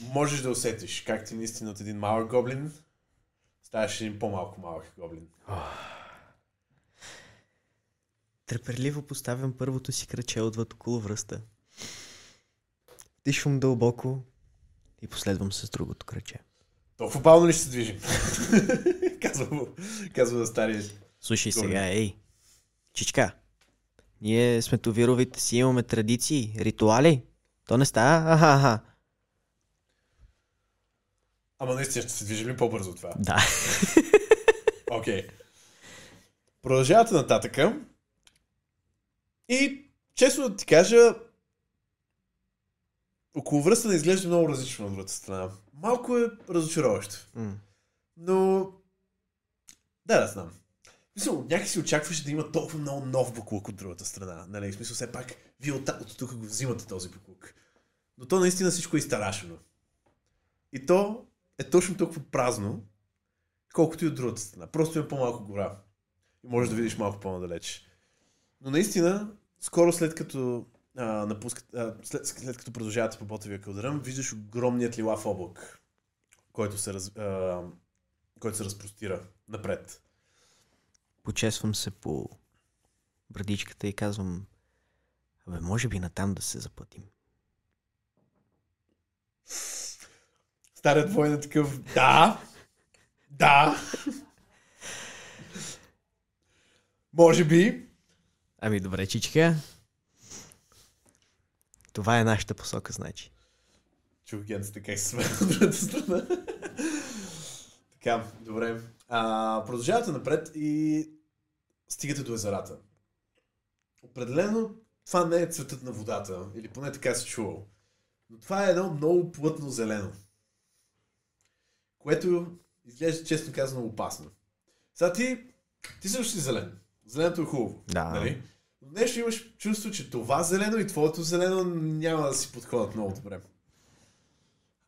Можеш да усетиш как ти наистина от един малък гоблин ставаш един по-малко малък гоблин. Треперливо поставям първото си кръче отвъд около връста. Дишвам дълбоко и последвам с другото кръче. Толкова бавно ли ще се движим? казва, му, казва на стария. Слушай Горе. сега, ей, чичка, ние сметовировите си имаме традиции, ритуали. То не става, аха, аха. Ама наистина ще се движим ли по-бързо от това? Да. Окей. Okay. Продължавате нататъка. И, честно да ти кажа, около връста не изглежда много различно от другата страна. Малко е разочароващо. М. Но... Да, да знам. В Смисъл, някакси очакваше да има толкова много нов буклук от другата страна. Нали? В смисъл, все пак, вие от, от тук го взимате този буклук. Но то наистина всичко е изтарашено. И то е точно толкова празно, колкото и от другата страна. Просто има по-малко гора. И можеш да видиш малко по-надалеч. Но наистина, скоро след като а, напускат, а, след, след като продължавате по ботовия кълдъръм, виждаш огромният лилав облак, който се, раз, а, който се разпростира напред. Почесвам се по брадичката и казвам, абе, може би натам да се запътим. Старият воин е такъв, да, да. Може би. Ами добре, чичка. Това е нашата посока, значи. Чух генцата как се смея от другата страна. така, добре. А, продължавате напред и стигате до езерата. Определено това не е цветът на водата, или поне така се чувал. Но това е едно много плътно зелено. Което изглежда, честно казано, опасно. Сега ти, ти също си зелен. Зеленото е хубаво. Да. Нали? Днес имаш чувство, че това зелено и твоето зелено няма да си подходят много добре.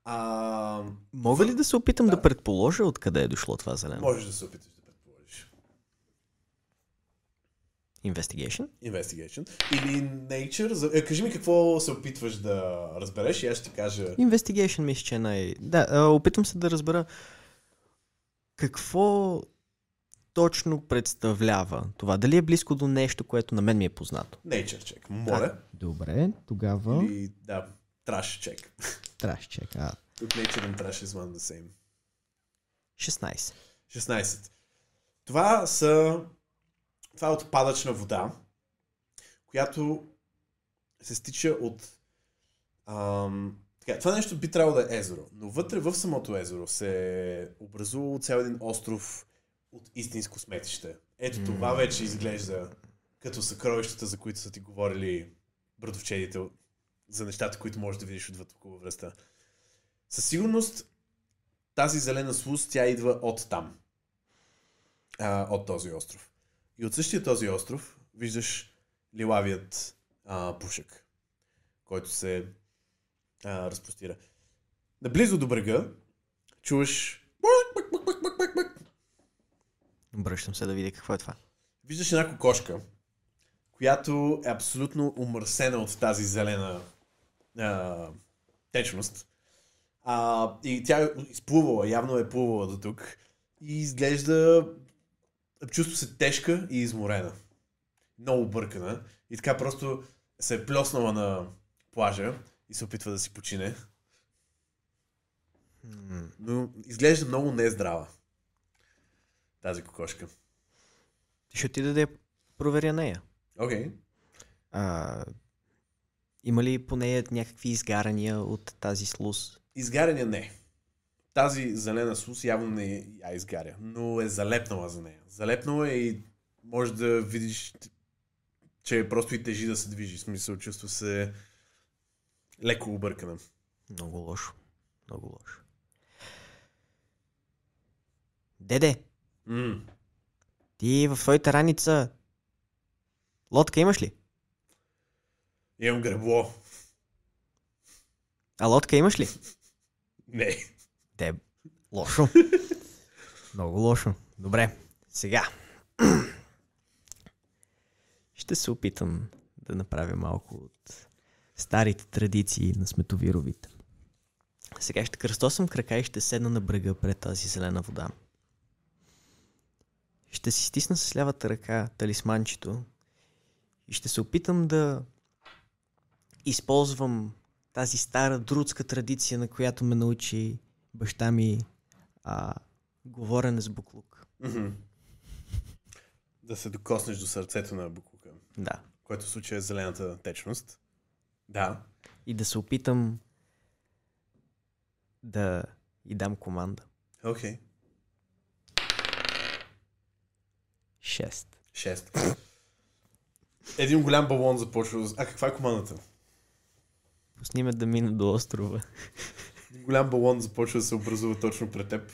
А, Мога ли да се опитам да, Да. предположа откъде е дошло това зелено? можеш да се опиташ да предположиш. Investigation? Investigation. Или Nature. Е, кажи ми какво се опитваш да разбереш и аз ще ти кажа. Investigation мисля, че е най... Да, опитвам се да разбера какво точно представлява това. Дали е близко до нещо, което на мен ми е познато. Nature check. Моля. Добре, тогава... Или, да, Trash check. Траш чека. Тук Nature and Trash is one the same. 16. 16. Това са... Това е отпадъчна вода, която се стича от... Ам, така, това нещо би трябвало да е езеро, но вътре в самото езеро се образува цял един остров от истинско сметище. Ето това вече изглежда като съкровищата, за които са ти говорили братовчедите, за нещата, които можеш да видиш отвъд около връста. Със сигурност тази зелена слуз, тя идва от там. А, от този остров. И от същия този остров виждаш лилавият а, пушек, който се а, разпростира. Наблизо до брега чуваш Обръщам се да видя какво е това. виждаш една кокошка, която е абсолютно умърсена от тази зелена а, течност. А, и тя е изплувала, явно е плувала до тук. И изглежда, чувства се тежка и изморена. Много бъркана. И така просто се е плеснала на плажа и се опитва да си почине. Но изглежда много нездрава. Тази кокошка. Ще отида да я проверя нея. Окей. А, има ли по нея някакви изгарания от тази слуз? Изгаряне не. Тази зелена сус явно не я изгаря, но е залепнала за нея. Залепнала е и може да видиш, че просто и тежи да се движи. В смисъл, чувства се леко объркана. Много лошо. Много лошо. Деде, М. ти в твоята раница лодка имаш ли? Имам гребло. А лодка имаш ли? Не. Те, лошо. Много лошо. Добре, сега. Ще се опитам да направя малко от старите традиции на сметовировите. Сега ще кръстосам крака и ще седна на брега пред тази зелена вода. Ще си стисна с лявата ръка талисманчето и ще се опитам да използвам тази стара друдска традиция, на която ме научи баща ми а, говорене с буклук. Мгм. Да се докоснеш до сърцето на буклука, Да. което в случая е зелената течност. Да. И да се опитам да и дам команда. Окей. 6. Шест. Един голям балон започва. А каква е командата? Пусни ме да мина до острова. Един голям балон започва да се образува точно пред теб.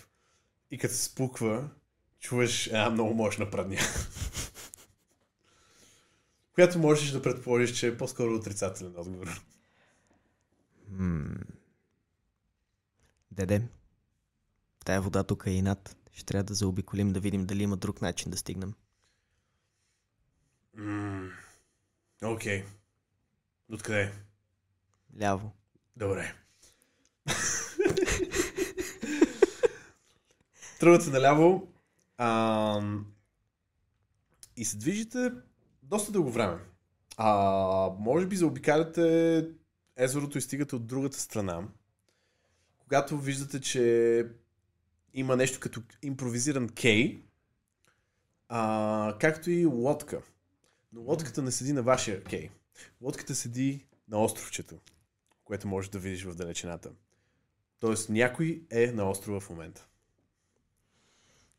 И като се спуква, чуваш една много мощна прадня. която можеш да предположиш, че е по-скоро отрицателен отговор. М. Деде, тая вода тук е и над. Ще трябва да заобиколим да видим дали има друг начин да стигнем. Окей. Откъде? Ляво. Добре. Тръгвате наляво ам, и се движите доста дълго време. А, може би заобикаляте езерото и стигате от другата страна, когато виждате, че има нещо като импровизиран кей, а, както и лодка. Но лодката не седи на вашия кей. Лодката седи на островчето, което можеш да видиш в далечината. Тоест някой е на острова в момента.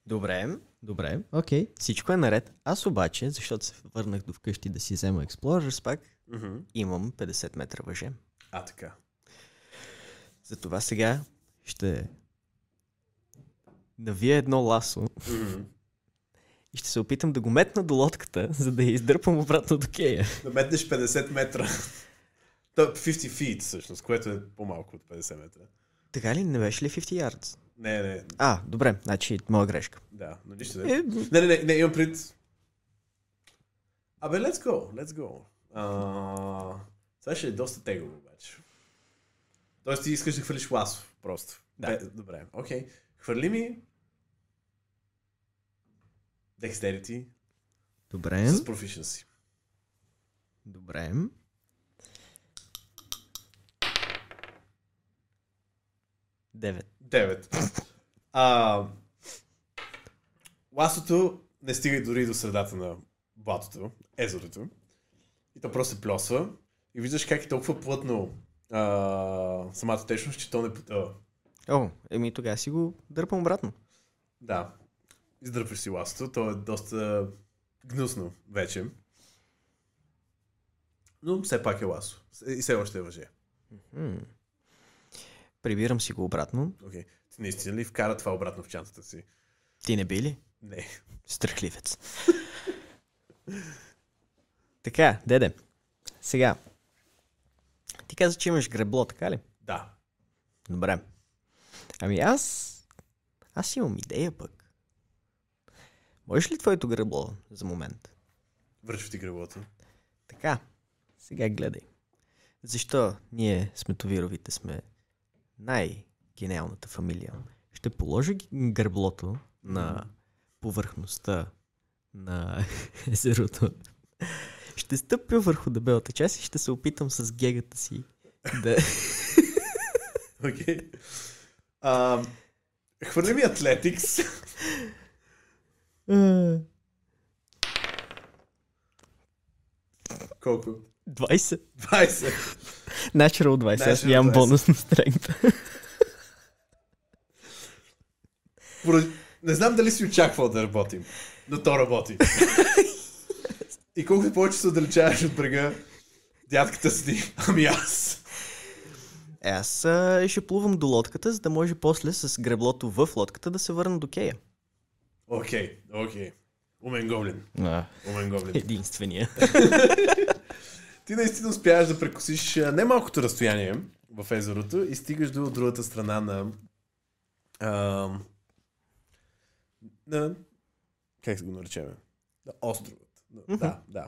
Добре, добре, окей. Всичко е наред. Аз обаче, защото се върнах до вкъщи да си взема Explorers пак, Mm-hmm. имам 50 метра въже. А, така. Затова сега ще навия едно ласо Mm-hmm. И ще се опитам да го метна до лодката, за да я издърпам обратно до кея. Да метнеш 50 метра. То е 50 feet, всъщност, което е по-малко от 50 метра. Така ли? Не беше ли 50 yards? Не, не, А, добре, значи моя грешка. да, но нищо да е. Не, не, не, не, имам пред. Абе, let's go, let's go. А, това ще е доста тегаво, обаче. Тоест ти искаш да хвърлиш ласо, просто. Да. Бе, добре, окей. Хвърли ми Dexterity добре, с proficiency. добре. Девет. 9. А, ласото не стига дори до средата на блатото, езерото. И то просто се плесва. И виждаш как е толкова плътно а, самата течност, че то не потъва. О, еми тогава си го дърпам обратно. Да. Издърпваш си ласото. То е доста гнусно вече. Но все пак е ласо. И все още е въже. Прибирам си го обратно. Окей. Ти наистина ли вкара това обратно в чантата си? Ти не би ли? Не. Страхливец. така, деде. Сега. Ти каза, че имаш гребло, така ли? Да. Добре. Ами аз... Аз имам идея пък. Можеш ли твоето гребло за момент? Връчва ти греблото. Така, сега гледай. Защо ние сметовировите сме най-гениалната фамилия? Ще положа ги- греблото на повърхността на езерото. Ще стъпя върху дебелата част и ще се опитам с гегата си да... Окей. А, хвърли ми Атлетикс. Колко? 20. 20. Natural 20. Аз Natural нямам 20. бонус на strength. Не знам дали си очаквал да работим, но то работи. И колкото повече се отдалечаваш от брега, дядката си, ами аз. Аз а, ще плувам до лодката, за да може после с греблото в лодката да се върна до Кея. Окей, окей. Умен гоблин. А, Умен гоблин. единствения. Ти наистина успяваш да прекусиш немалкото разстояние в езерото и стигаш до другата страна на... А, на... Как се го наречем? На островът. Мгм. Да, да.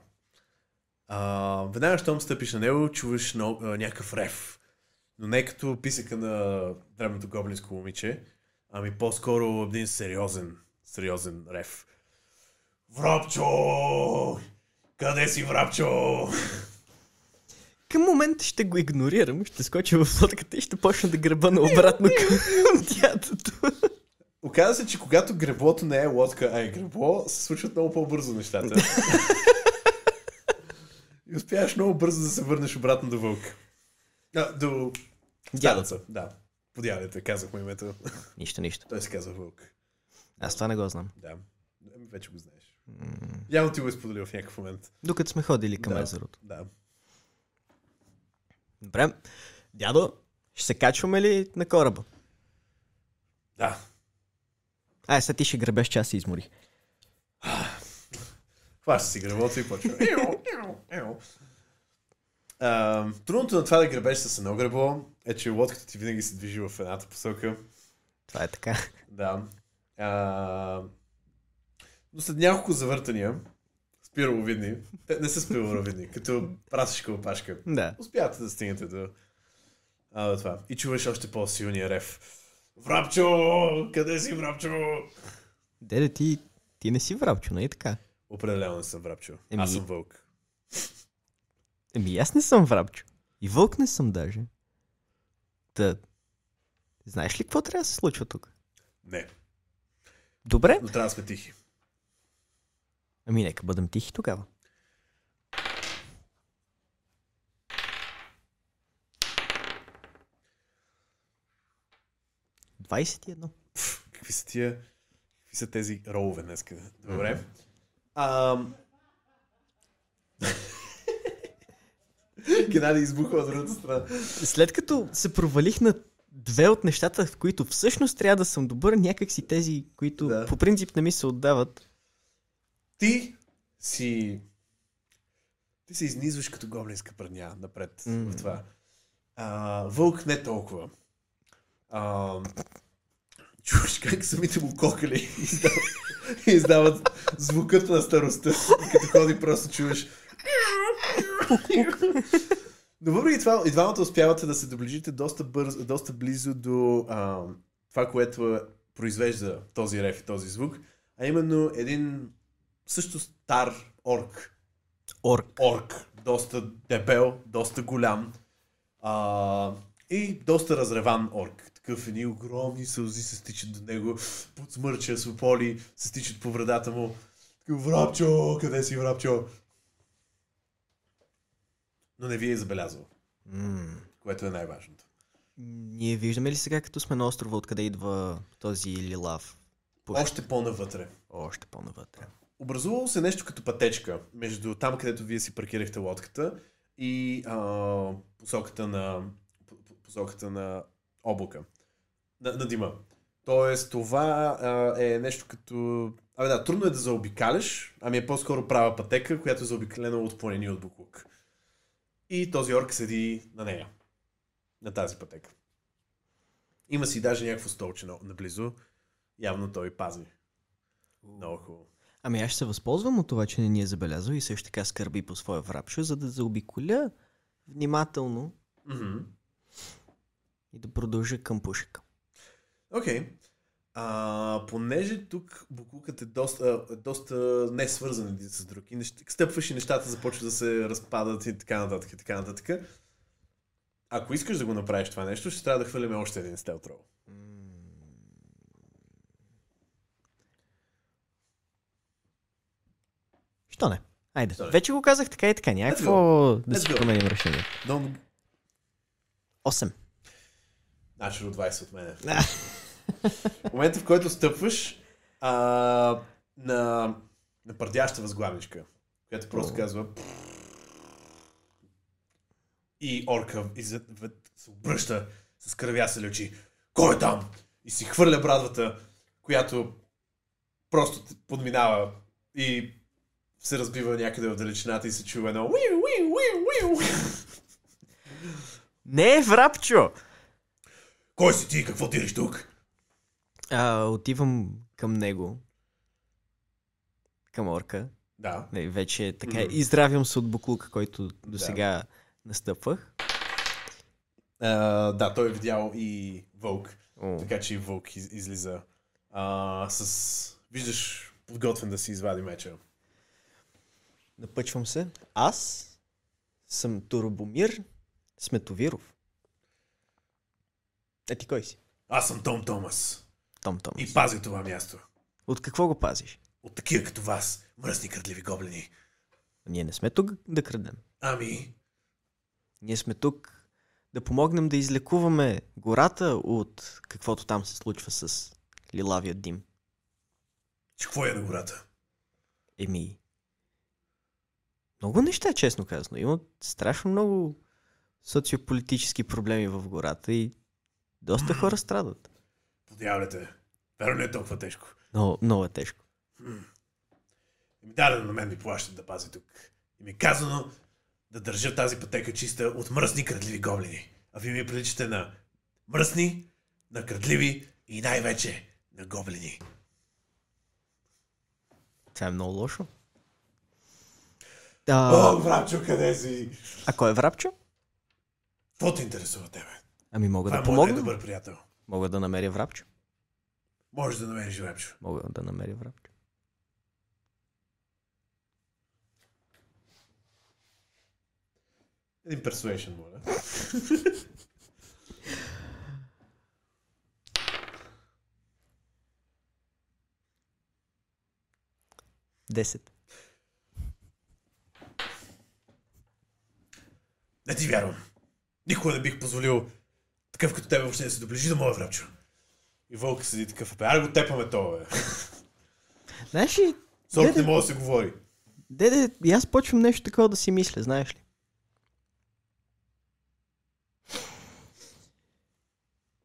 А, веднага, щом стъпиш на него, чуваш но, а, някакъв рев. Но не като писъка на древното гоблинско момиче, ами по-скоро един сериозен, сериозен рев. Врапчо! Къде си, Врапчо? Към момента ще го игнорирам, ще скоча в лодката и ще почна да греба на обратно към дядото. Оказва се, че когато греблото не е лодка, а е гребло, се случват много по-бързо нещата. и успяваш много бързо да се върнеш обратно до вълка. А, до Дядото. стареца, Да. По дядете, казах му името. Нищо, нищо. Той се казва вълк. Аз това не го знам. Да. Вече го знаеш. Явно ти го е споделил в някакъв момент. Докато сме ходили към Да. езерото. Да. Добре. Дядо, ще се качваме ли на кораба? Да. Ай, сега ти ще гребеш, че аз се изморих. Хваща си греблото и почва. Трудното на това да гребеш с едно гребло е, че лодката ти винаги се движи в едната посока. Това е така. Да. А, но след няколко завъртания, спираловидни, те не са спираловидни, като прасешка опашка, Да. успявате да стигнете до, а, до това. И чуваш още по-силния рев. Врапчо! Къде си, Врапчо? Деде, ти, ти не си врабчо, нали така? Определено не съм Врапчо. Еми. Аз съм вълк. Еми, аз не съм врабчо. И вълк не съм даже. Та, знаеш ли какво трябва да се случва тук? Не, Добре. но трябва да сме тихи. Ами, нека бъдем тихи тогава. Двадесет и едно. Какви са тия... Какви са тези ролове днеска? Добре. Ам... Геннади избуха от другата страна. След като се провалих на две от нещата, в които всъщност трябва да съм добър, някак си тези, които Да. по принцип не ми се отдават. Ти си... Ти се изнизваш като гоблинска прадня напред М. в това. А, вълк не толкова. А, чуваш как самите му кокали издават, издават звукът на старостта. И като ходи просто чуваш Но въпреки това, и двамата успявате да се доближите доста, бързо, доста близо до а, това, което произвежда този рев и този звук, а именно един също стар орк. Орк. Орк. Доста дебел, доста голям а, и доста разреван орк. Такъв едни огромни сълзи се стичат до него, подсмърча, свополи се стичат по вредата му. Такъв, врапчо, къде си, врапчо? Но не ви е забелязал, М. което е най-важното. Ние виждаме ли сега, като сме на острова, откъде идва този лилав? Пуш. Още по-навътре. Още по-навътре. Образувало се нещо като пътечка между там, където вие си паркирахте лодката и а, посоката на по- по- посоката на облака. На, на дима. Тоест, това а, е нещо като... Абе да, трудно е да заобикаляш, ами е по-скоро права пътека, която е заобикалена от планини от буклук. И този орк седи на нея. На тази пътека. Има си даже някакво столче на- наблизо. Явно той пази. Много хубаво. Ами аз ще се възползвам от това, че не ни е забелязал и също така скърби по своя врабчо, за да заобиколя внимателно Мгм. и да продължа към пушека. Окей. А, понеже тук Букукът е доста, е доста не свързан един с друг и неща, стъпваш и нещата започват да се разпадат и така нататък и така нататък. Ако искаш да го направиш това нещо, ще трябва да хвърляме още един стелт рол. Що не? Айде. Sorry. Вече го казах така и така. Някакво да си променим решение. Don't... 8. Значи 20 от мене. В момента, в който стъпваш а, на, на пърдяща възглавничка, която просто О. казва и орка из- в- се обръща с кръвясали очи. Кой е там? И си хвърля брадвата, която просто подминава и се разбива някъде в далечината и се чува едно уиу, уиу, уиу, уиу. Не е врапчо! Кой си ти? Какво дириш тук? А, отивам към него. Към орка. Да. Не, вече така Мгм. изздравям се от буклука, който до сега настъпвах. А, да, той е видял и Вълк, О, така че и Вълк из, излиза а, с... Виждаш, подготвен да си извади меча. Напъчвам се. Аз съм Турбомир Сметовиров. А ти кой си? Аз съм Том Томас Том Том. и пазя това място. От какво го пазиш? От такива като вас, мръсни крадливи гоблини. Ние не сме тук да крадем. Ами, Ние сме тук да помогнем да излекуваме гората от каквото там се случва с лилавия дим. че какво е на гората? Еми. Много неща, честно казано. Има страшно много социополитически проблеми в гората и доста хора страдат. Подявлете. Верно не е толкова тежко. Но много е тежко. И ми дадено на мен ми плащат да пазя тук. И ми е казано да държа тази пътека чиста от мръсни крадливи гоблини. А вие ми приличате на мръсни, на крадливи и най-вече на гоблини. Това е много лошо. О, А, врачо, къде си? а кой е врапчо? Какво те интересува тебе? Ами мога Това да е помогна. добър приятел. Мога да намеря врапчо. Можеш да намериш врачо. Мога да намеря врапчо. Един persuasion, моля. Десет. Не ти вярвам. Никога не бих позволил такъв като тебе въобще да се доближи до моя врачо. И вълк седи такъв, бе, аре го тепаме това, бе. Знаеш ли, Деде- не мога да се говори. Деде, и аз почвам нещо такова да си мисля, знаеш ли?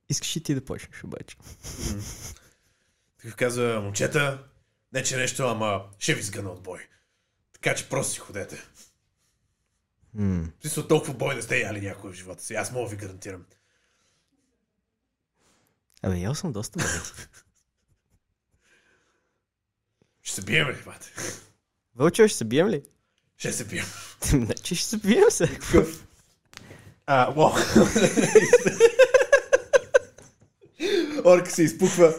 Искаш и ти да почнеш обаче. Такъв казва, момчета, не че нещо, ама ще ви сгъна от бой. Така че просто си ходете. М. В смисъл толкова бой не сте яли някой в живота си. Аз мога да ви гарантирам. Абе, ял съм доста бе. Ще се бием ли, бате? Вълчо, ще се бием ли? Ще се бием. Значи ще се бием се. Какъв? А, уау. Орка се изпуква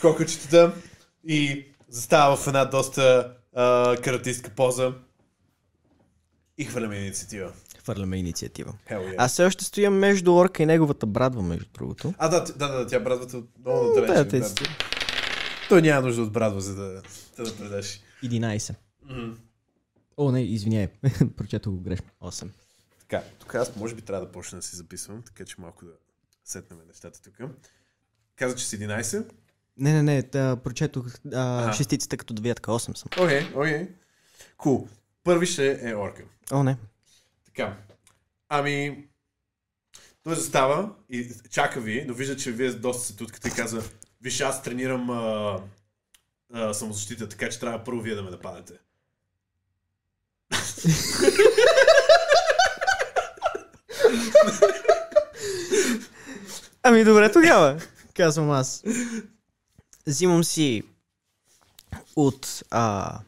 кокочетата и застава в една доста а, каратистка поза и хвърляме инициатива. Хвърляме инициатива. Yeah. Аз все още стоя между орка и неговата брадва, между другото. А, да, да, да, тя брадвата много. Да, Да, те да. си. Той няма нужда от брадва, за да, да, да предаш. 11. М. О, не, извиняй. Прочетох го грешно. 8. Така, тук аз може би трябва да почна да си записвам, така че малко да сетнем нещата тук. Каза, че си 11. Не, не, не, та, прочетох а, шестицата като девятка. 8 съм. Окей, окей. Кул. Първи ще е орка. О, не. Така. Ами, той застава и чака ви, но вижда, че вие доста се туткате и каза, виж, аз тренирам а, а, самозащита, така че трябва първо вие да ме нападете. Ами добре тогава, казвам аз. Взимам си от, а,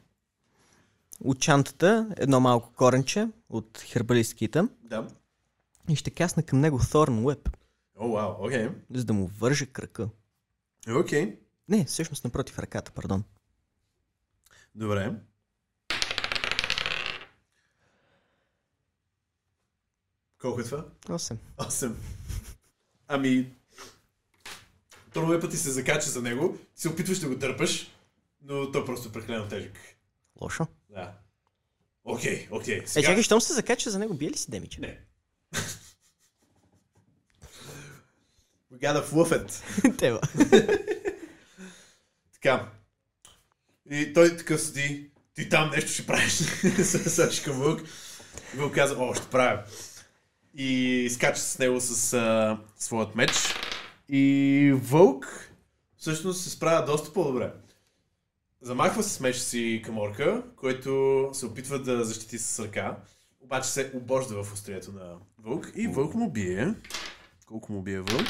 от чантата едно малко коренче от хербалистките Да. и ще касна към него Thorn Whip, О, вау, окей. за да му вържа кръка. Окей. Не, всъщност напротив ръката, пардон. Добре. Колко е това? 8. 8. Ами, Тонове пъти се закача за него, се опитваш да го дърпаш, но той просто е прекалено тежък. Лошо. Да. Окей, окей. Е, Сега... чакай, щом се закача за него, бие ли си демича? Не. We gotta fluff it. Тева. Така. И той така седи. Ти там нещо ще правиш. Сачи към Вълк. Вълк каза, о, ще правя. И скача с него с а, своят меч. И Вълк всъщност се справя доста по-добре. Замахва се с меч си към орка, който се опитва да защити с ръка. Обаче се обожда в острието на Вълк. И Вълк му бие. Колко му бие Вълк?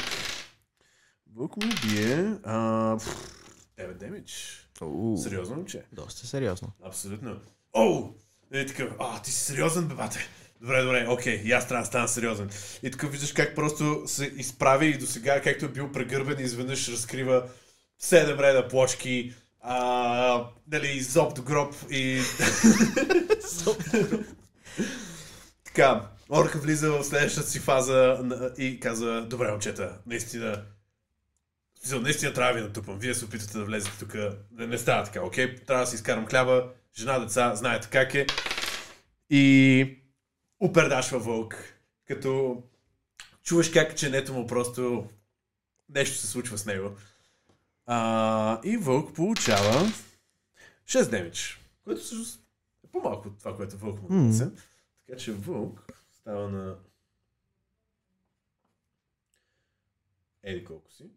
Вълк му бие... А, пф, 9 демидж. Сериозно, момче? Доста сериозно. Абсолютно. Оу! И така, а, ти си сериозен, бе, бате. Добре, добре, окей, и аз трябва да стана сериозен. И така виждаш как просто се изправи и до сега, както е бил прегърбен, изведнъж разкрива седем реда плочки, а, нали, зоб до гроб и... така, Орка влиза в следващата си фаза и казва, добре, момчета, наистина, наистина трябва да ви натупам. Вие се опитвате да влезете тук. Не, не става така, окей? Трябва да си изкарам хляба, жена, деца, знаете как е. И упердашва вълк, като чуваш как ченето му просто нещо се случва с него. А, и вълк получава 6 демидж, което всъщност е по-малко от това, което вълк му нанесе. Така че вълк става на... Еди колко си.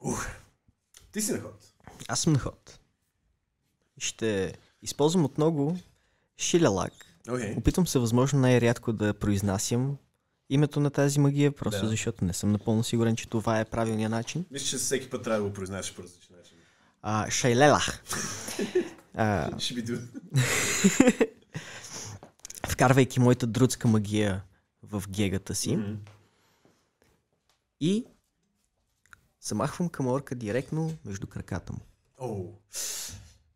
Ух. Ти си на ход. Аз съм на ход. Ще използвам отново Шилялак. Окей. Опитвам се възможно най-рядко да произнасям името на тази магия, просто Да. защото не съм напълно сигурен, че това е правилният начин. Мисля, че всеки път трябва да го произнасяш по различен начин. А, Шайлелах. А, Ще би ду. вкарвайки моята друдска магия в гегата си Мгм. и замахвам към орка директно между краката му. Оу.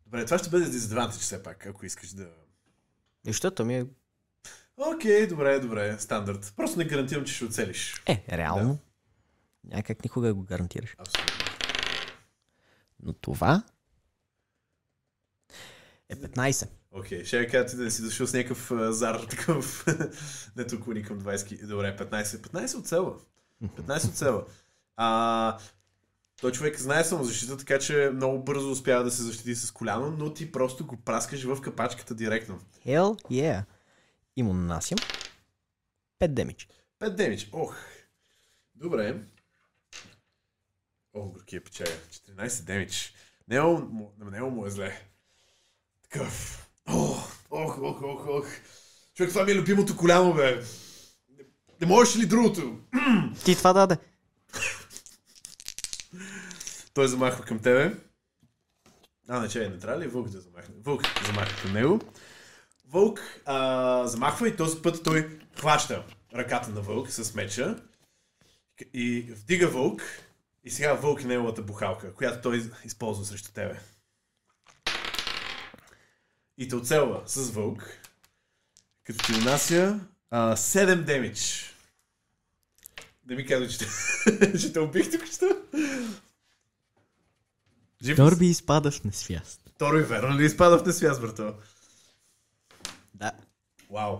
Добре, това ще бъде дизадвантаж все пак, ако искаш да... Защото ми е... Окей, добре, добре, стандарт. Просто не гарантирам, че ще оцелиш. Е, реално. Няма как никога да го гарантираш. Абсолютно. Но това е 15. Окей, ще я кажа ти да си дошъл с някакъв а, зар такъв. не толкова към 20. Добре, 15. 15 оцелва. 15 оцелва. А, той човек знае самозащита, така че много бързо успява да се защити с коляно, но ти просто го праскаш в капачката директно. Hell yeah. И му нанасям 5 демидж. 5 демидж. Ох. Добре. О, горкия печага. 14 демидж. Него, му- на му е зле. Такъв. Ох, ох, ох, ох, ох. Човек, това ми е любимото коляно, бе. Не, не можеш ли другото? Ти това даде. Той замахва към тебе. А, не, чай, не трябва ли Вълк да замахне? Вълк замахва към него. Вълк а, замахва и този път той хваща ръката на Вълк с меча и вдига Вълк и сега Вълк е неговата бухалка, която той използва срещу тебе. И те оцелва с Вълк, като ти нанася а, 7 демидж. Не ми казвай, че те, че те убих тук що. Жив? Торби изпада в несвяст. Второ верно ли изпада в несвяз, брато? Вау.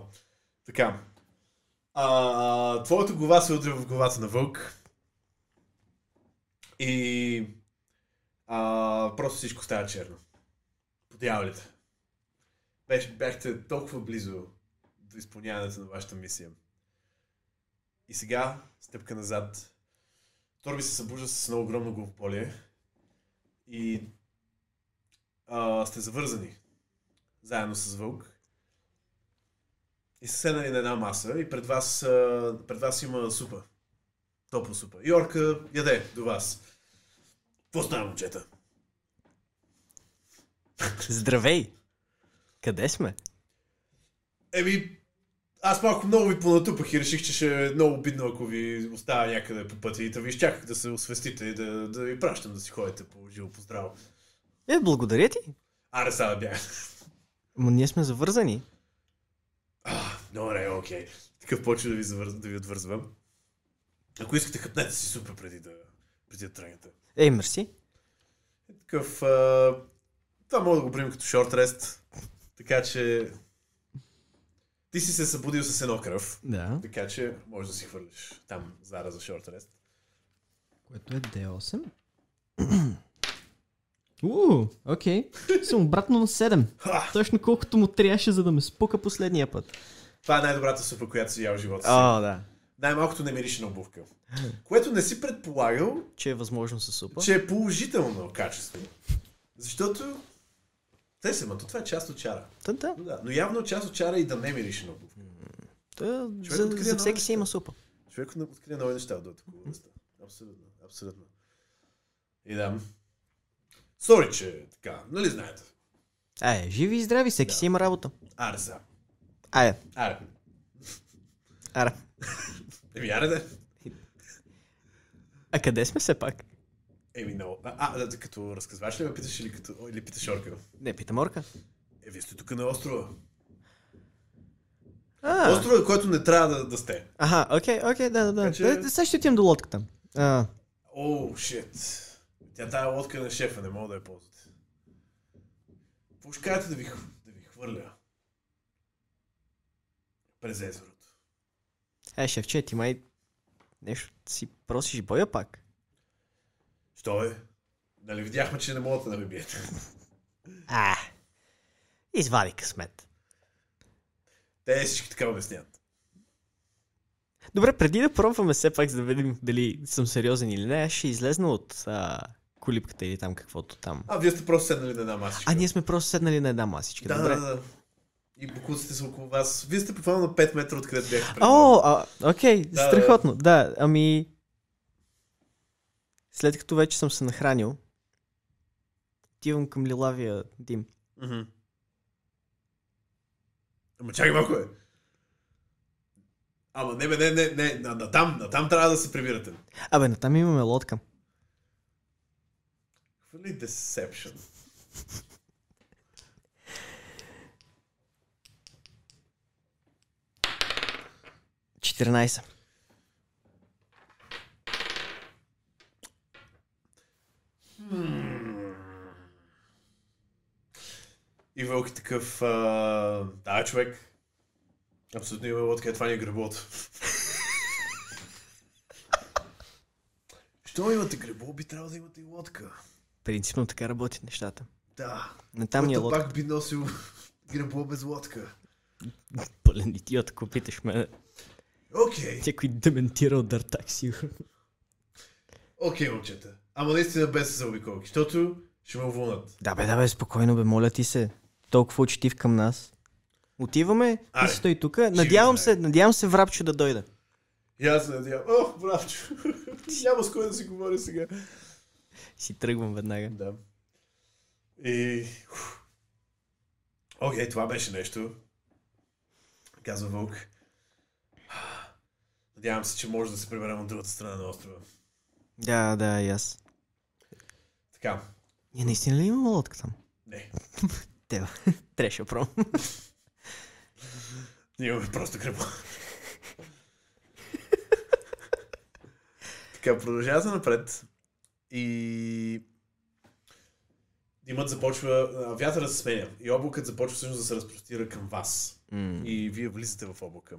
Така. А, твоята глава се удря в главата на вълк. И а, просто всичко става черно. По дяволите. Беше, бяхте толкова близо до изпълняването на вашата мисия. И сега, стъпка назад, Торби се събужда с едно огромно главополие и а, сте завързани заедно с Вълк. И са седнали на една маса и пред вас, пред вас има супа. Топла супа. И орка яде до вас. Какво става, момчета? Здравей! Къде сме? Еми, аз малко много ви понатупах и реших, че ще е много обидно, ако ви оставя някъде по пътя и да ви изчаках да се освестите и да, да ви пращам да си ходите по живо, по здраво. Е, благодаря ти. Аре, сега бях. Ма ние сме завързани. Добре, окей. Такъв почва да ви, завър... да ви отвързвам. Ако искате, хъпнете си супа преди да, преди да тръгнете. Ей, мерси. Е такъв... А... Това мога да го приемем като шорт рест. Така че... Ти си се събудил с едно кръв. Да. Така че можеш да си хвърлиш там зара за шорт рест. Което е D8. Уу, окей. Съм обратно на 7. Ха! Точно колкото му трябваше, за да ме спука последния път. Това е най-добрата супа, която си ял в живота си. О, да. Най-малкото не мирише на обувка. Което не си предполагал, Че е възможно със супа. че е положително качество. Защото... Те се, ма, то това е част от чара. Та, да. Но, да. Но явно част от чара е и да не мирише на обувка. Та, за, за всеки си има супа. Човек открие нови неща до такова. Абсолютно, абсолютно. И да. Сори, че така, нали знаете. Ай, живи и здрави, всеки Да. си има работа. Сега. Айде, Аре. ара. Еми, аре да. А къде сме все пак? Еми, много. А, а, да, като разказваш ли ме питаш или, като, или питаш Орка? Не, питам Орка. Е, вие сте тук на острова. А, Острова, който не трябва да, да сте. аха, окей, окей, да, да, да. Че- Е, Сега ще отидем до лодката. А, О, шит. Тя тая лодка е на шефа, не мога да я ползвате. Какво ще кажете да ви, да ви хвърля? През езерото. е, шефче, ти май нещо си просиш боя пак. Що е? Нали видяхме, че не могат да ме биете. А, извади късмет. Те всички така обясняват. Добре, преди да пробваме все пак, за да видим дали съм сериозен или не, аз ще излезна от а, колипката или там каквото там. А, вие сте просто седнали на една масичка. А ние сме просто седнали на една масичка. Да, Добре. да, да. И букуците са около вас. Вие сте буквално на 5 метра откъдето бяхте. О, а, окей, Да, страхотно. Да, ами... След като вече съм се нахранил, отивам към лилавия дим. Мгм. Ама чакай малко е. Ама не, бе, не, не, не, на, на там, на там трябва да се прибирате. Абе, натам имаме лодка. Хвърли Deception. Четиринайсет. И Вълк е такъв, а, да, човек. Абсолютно има лодка, това ни е греблото. Що имате гребло, би трябвало да имате и лодка. Принципно така работят нещата. Да. Натам ни е лодка. пак би носил гребло без лодка. Пълен идиот, ако питаш ме. Окей. Някой дементирал дъртак сигурно. Окей, момчета. Ама наистина без заобиколки, защото ще ме уволнат. Да бе, да бе, спокойно бе, моля ти се. Толкова учтив към нас. Отиваме, ти Аре, си стои тук. Надявам се, надявам се Врапчо да дойде. И аз се надявам. О, бравчо. Няма с кой да си говоря сега. Си тръгвам веднага. Да. И... Окей, това беше нещо. Казва Вълк. Надявам се, че може да се приберем от другата страна на острова. Да, да, и аз. Така. Ние наистина ли имаме лодка там? Не. Те, трябваше да пробвам. Ние имаме просто греба. така, продължавате напред. И... Димът започва... а, Вятърът се сменя. И облакът започва всъщност да се разпростира към вас. М. И вие влизате в облака.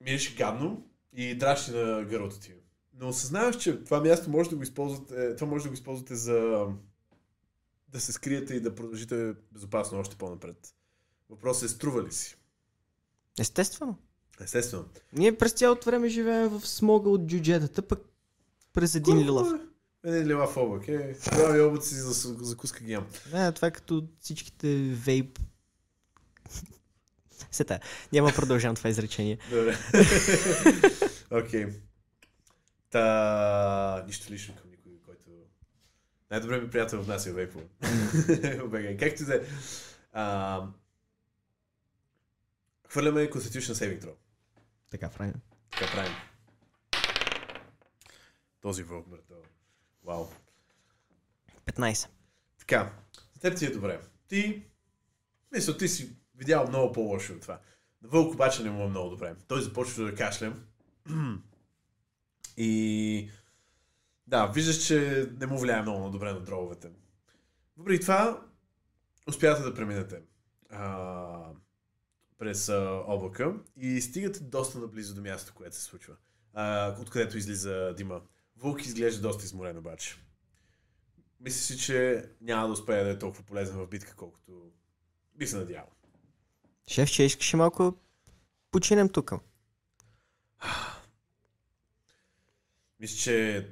Мирише гадно и дращи на гърлото ти. Но осъзнаваш, че това място може да го използвате, това може да го използвате за да се скриете и да продължите безопасно още по-напред. Въпросът е струва ли си? Естествено. Естествено. Ние през цялото време живеем в смога от джуджетата, пък през един лилав. Един лилав облак, е. Прави облаци за закуска ги ям. Да, това е като всичките вейп. Сета, няма продължавам това изречение. Добре. Окей. Та... Нищо лично към никой, който... Най-добре ми приятел внася вейпове. Обегай. Както и да е. А, Хвърляме Constitution Saving Throw. Така, правим. Така правим. Този вълк, брато. Вау. 15. Така, за теб ти е добре. Ти, мисля, ти си видял много по-лошо от това. Вълк обаче не му е много добре. Той започва да кашля. И да, виждаш, че не му влияе много добре на дрововете. Въпреки това, успявате да преминете а, през а, облака и стигате доста наблизо до мястото, което се случва. А, откъдето излиза дима. Вълк изглежда доста изморен обаче. Мисля си, че няма да успее да е толкова полезен в битка, колкото би се надявал. Шеф, че искаше малко починем тук. Мисля, че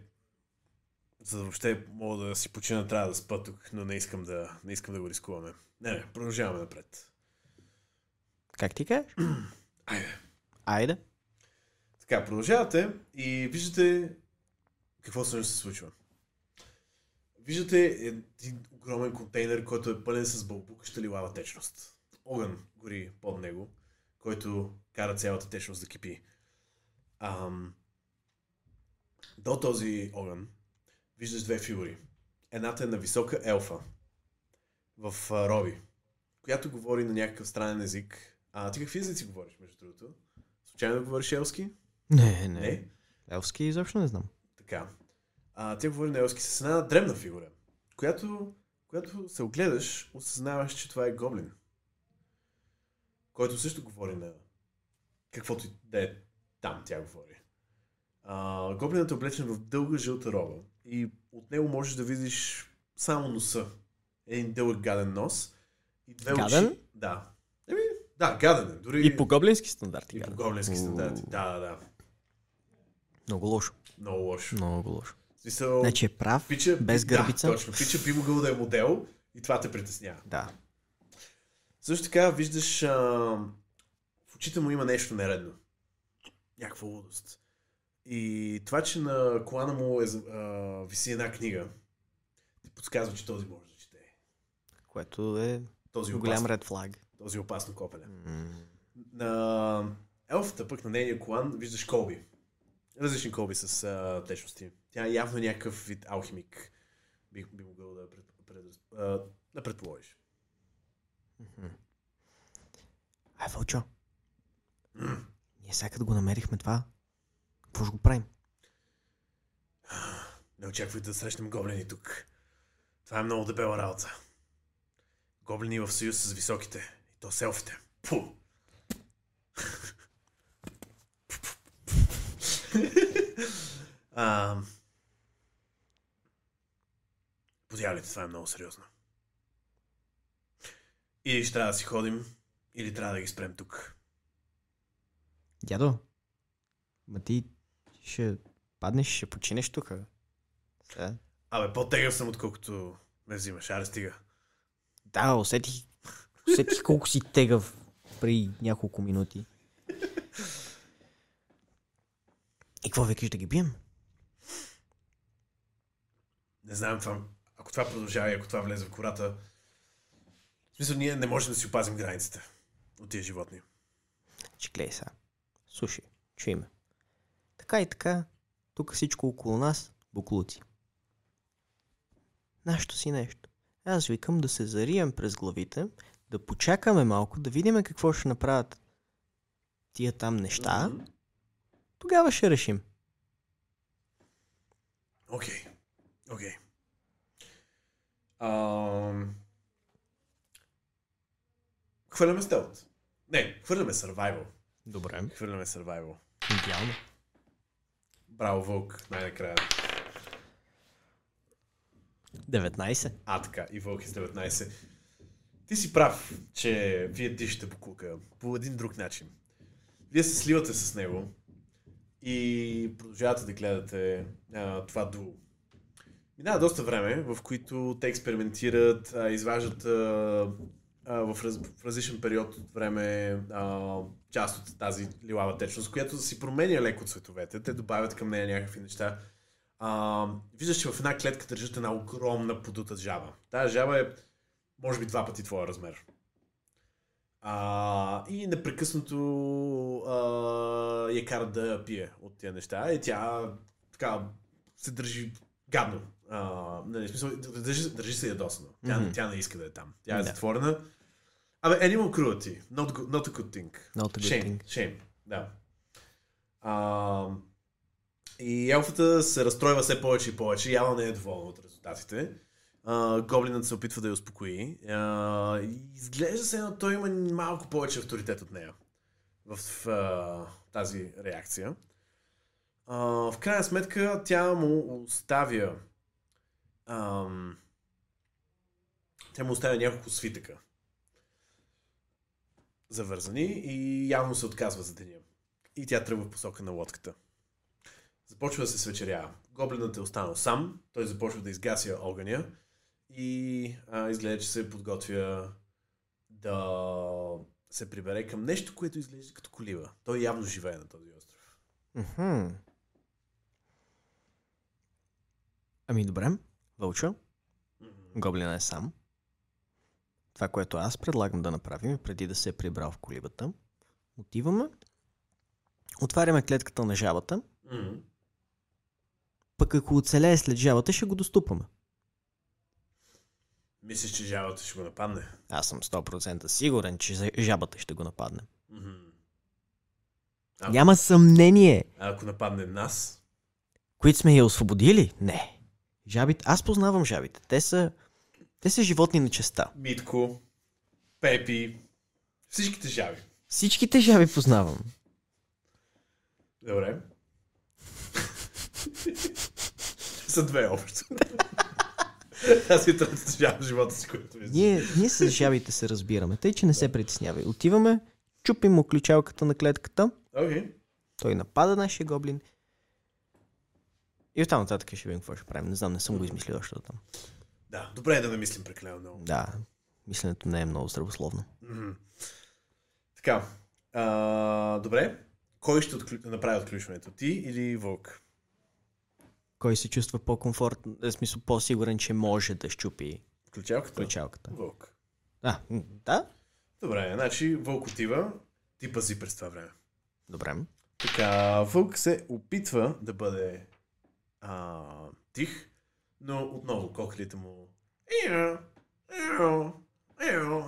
за да въобще мога да си почина, трябва да спа тук, но не искам да, не искам да го рискуваме. Не, не, продължаваме напред. Как ти кажеш? Айде. Айде. Така, продължавате и виждате какво всъщност се случва. Виждате един огромен контейнер, който е пълен с бълбукаща лилава течност. Огън гори под него, който кара цялата течност да кипи. Ам... До този огън виждаш две фигури. Едната е на висока елфа в а, роби, която говори на някакъв странен език. А ти какви езици говориш, между другото? Случайно говориш елски? Не, не. Не. Елски изобщо не знам. Така. А, тя говори на елски с една древна фигура, която, която се огледаш, осъзнаваш, че това е гоблин. Който също говори на каквото и да е там тя говори. А, гоблинът е облечен в дълга жълта роба и от него можеш да видиш само носа. Един дълъг гаден нос и две Гаден? очи. Да. Еми, да, гаден е. Дори И по гоблински стандарти. и по гаден. гоблински стандарти. Да, да, да. Много лошо. Много лошо. Много лошо. Смисъл, Значи е прав, Пича, без гърбица. Да, точно. Пича би могъл да е модел и това те притеснява. Да. Също така виждаш а, в очите му има нещо нередно. Някаква лудост. И това, че на колана му е, а, виси една книга, ти подсказва, че този може да чете. Което е Този голям опасно, ред флаг. този опасно копеле. М, На елфата пък на нейния колан виждаш колби. Различни колби с а, течности. Тя е явно някакъв вид алхимик. Би, би могъл да, пред, пред, а, да предположиш. Ай, Вълчо. Ние сега като го намерихме това, какво ще го правим? Не очаквай да срещнем гоблини тук. Това е много дебела работа. Гоблини в съюз с високите. И то селфите. Пу! а, Подявайте, това е много сериозно. Или ще трябва да си ходим, или трябва да ги спрем тук. Дядо, ма ти ще паднеш, ще починеш тук. Сега. Абе, по-тегъв съм, отколкото ме взимаш. Аре, стига. Да, усетих, усетих колко си тегъв при няколко минути. И какво викаш да ги бием? Не знам това. Ако това продължава и ако това влезе в кората, смисъл, ние не можем да си опазим границите от тия животни. Че гледай сега. Слушай, чуй ме. Така и така, тук всичко около нас буклуци. Нашето си нещо. Аз викам да се зарием през главите, да почакаме малко, да видим какво ще направят тия там неща. Тогава ще решим. Окей. Окей. Ам, Хвърляме стелт. Не, хвърляме survival. Добре. Хвърляме survival. Идеално. Браво, Вълк, най-накрая. 19. А, така, и Вълк е с 19. Ти си прав, че вие дишате буклука по един друг начин. Вие се сливате с него и продължавате да гледате а, това дуо. Минава доста време, в които те експериментират, а, изваждат а, а, в, раз, в различен период от време а, част от тази лилава течност, която си променя леко цветовете. Те добавят към нея някакви неща. А, виждаш, че в една клетка държат една огромна подута жаба. Тая жаба е, може би, два пъти твоя размер. А, и непрекъснато а, я карат да пие от тия неща. И тя така се държи гадно. А, нали, смисъл, държи, държи се ядосано. Тя, Мгм. тя не иска да е там. Тя е Да. затворена. Абе, animal cruelty. Not, not a good thing. Not a good shame, thing. Shame, да. А, и елфата се разстройва все повече и повече. Явно не е доволна от резултатите. А, гоблинът се опитва да я успокои. А, изглежда се, но той има малко повече авторитет от нея в, в а, тази реакция. А, в крайна сметка тя му оставя ам, тя му оставя няколко свитъка завързани и явно се отказва за деня. И тя тръгва в посока на лодката. Започва да се свечерява. Гоблинът е останал сам, той започва да изгася огъня и а, изглежда, че се подготвя да се прибере към нещо, което изглежда като колива. Той явно живее на този остров. Мгм. Ами добре, Вълчо, гоблина е сам. Това, което аз предлагам да направим, е преди да се е прибрал в колибата, отиваме, отваряме клетката на жабата, Мгм. пък ако оцелее след жабата, ще го доступаме. Мислиш, че жабата ще го нападне? Аз съм 100% сигурен, че жабата ще го нападне. Мгм. А, Няма съмнение. а ако нападне нас? Които сме я освободили? Не. Жабите, аз познавам жабите. Те са, те са животни на честа. Митко, Пепи, всичките жаби. Всичките жаби познавам. Добре. Са две общо. Аз и третата жаба в живота си, което виждам. Ние, ние с жабите се разбираме, тъй че не се притеснявай. Отиваме, чупим му ключалката на клетката, Окей. той напада нашия гоблин. И оттам нататък ще видим какво ще правим. Не знам, не съм го измислил още до там. Да, добре е да не мислим прекалено много. Да, мисленето не е много здравословно. Мгм. Така. А, добре. Кой ще отклю... направи отключването? Ти или Вълк? Кой се чувства по-комфортно, в смисъл по-сигурен, че може да щупи Ключалката? ключалката? Вълк. А, да, Добре, значи Вълк отива, ти пази през това време. добре. Така, Вълк се опитва да бъде а, тих, но отново кокалите му Ео, ео, ео.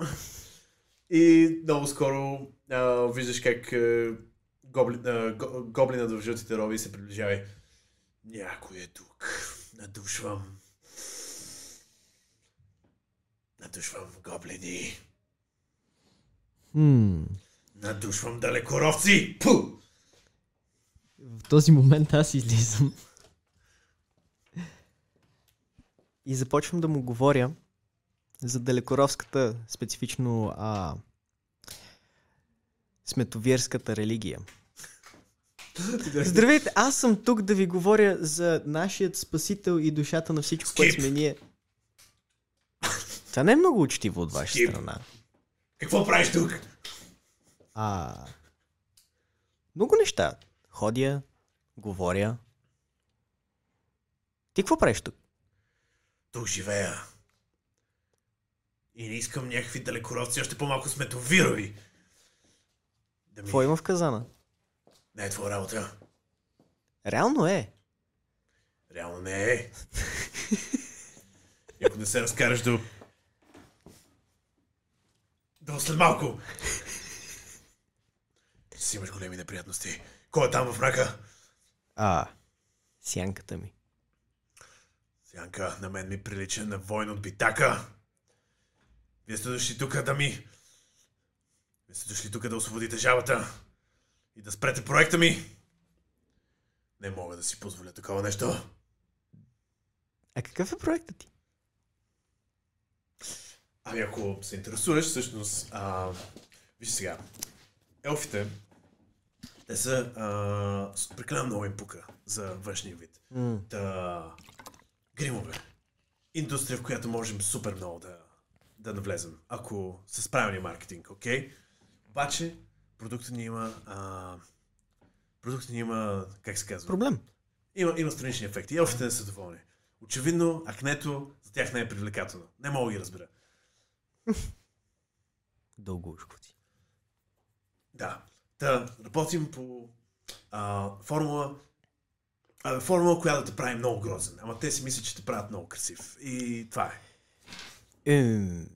и много скоро а, виждаш как а, гобли, а, го- гоблинът в жълтите роби се приближава. Някой е тук. Надушвам. Надушвам гоблини. Хм. Надушвам далекоровци. Пу! В този момент аз излизам. И започвам да му говоря за далекоровската, специфично а, сметовирската религия. Здравейте, аз съм тук да ви говоря за нашият спасител и душата на всичко, което сме ние. Това не е много учтиво от ваша Скип. страна. Какво правиш тук? А, много неща. Ходя, говоря. Ти какво правиш тук? Тук живея. И не искам някакви далекоровци, още по-малко сметовирови. Да ми... Какво има в казана? Не е твоя работа. Реално е. Реално не е. Ако не се разкараш до... До след малко. Ще си имаш големи неприятности. Кой е там в мрака? А, сянката ми. Сянка, на мен ми прилича на войн от битака. Вие сте дошли тук да ми... Вие сте дошли тук да освободите жабата. И да спрете проекта ми. Не мога да си позволя такова нещо. А какъв е проектът ти? Ами ако се интересуваш, всъщност... А... Виж сега. Елфите, те са... А... Прекалено много им пука за външния вид. М, Да... Гримове. Индустрия, в която можем супер много да, да навлезем, ако с правилния маркетинг, окей? Обаче, продуктът ни има... А... Продуктът ни има... Как се казва? проблем. Има, има странични ефекти. И елфите не са доволни. Очевидно, акнето за тях не е привлекателно. Не мога да ги разбера. Дългоушковци. Да. Та, работим по а, формула, а, формула, която да те прави много грозен. Ама те си мислят, че те правят много красив. И това е. Ем,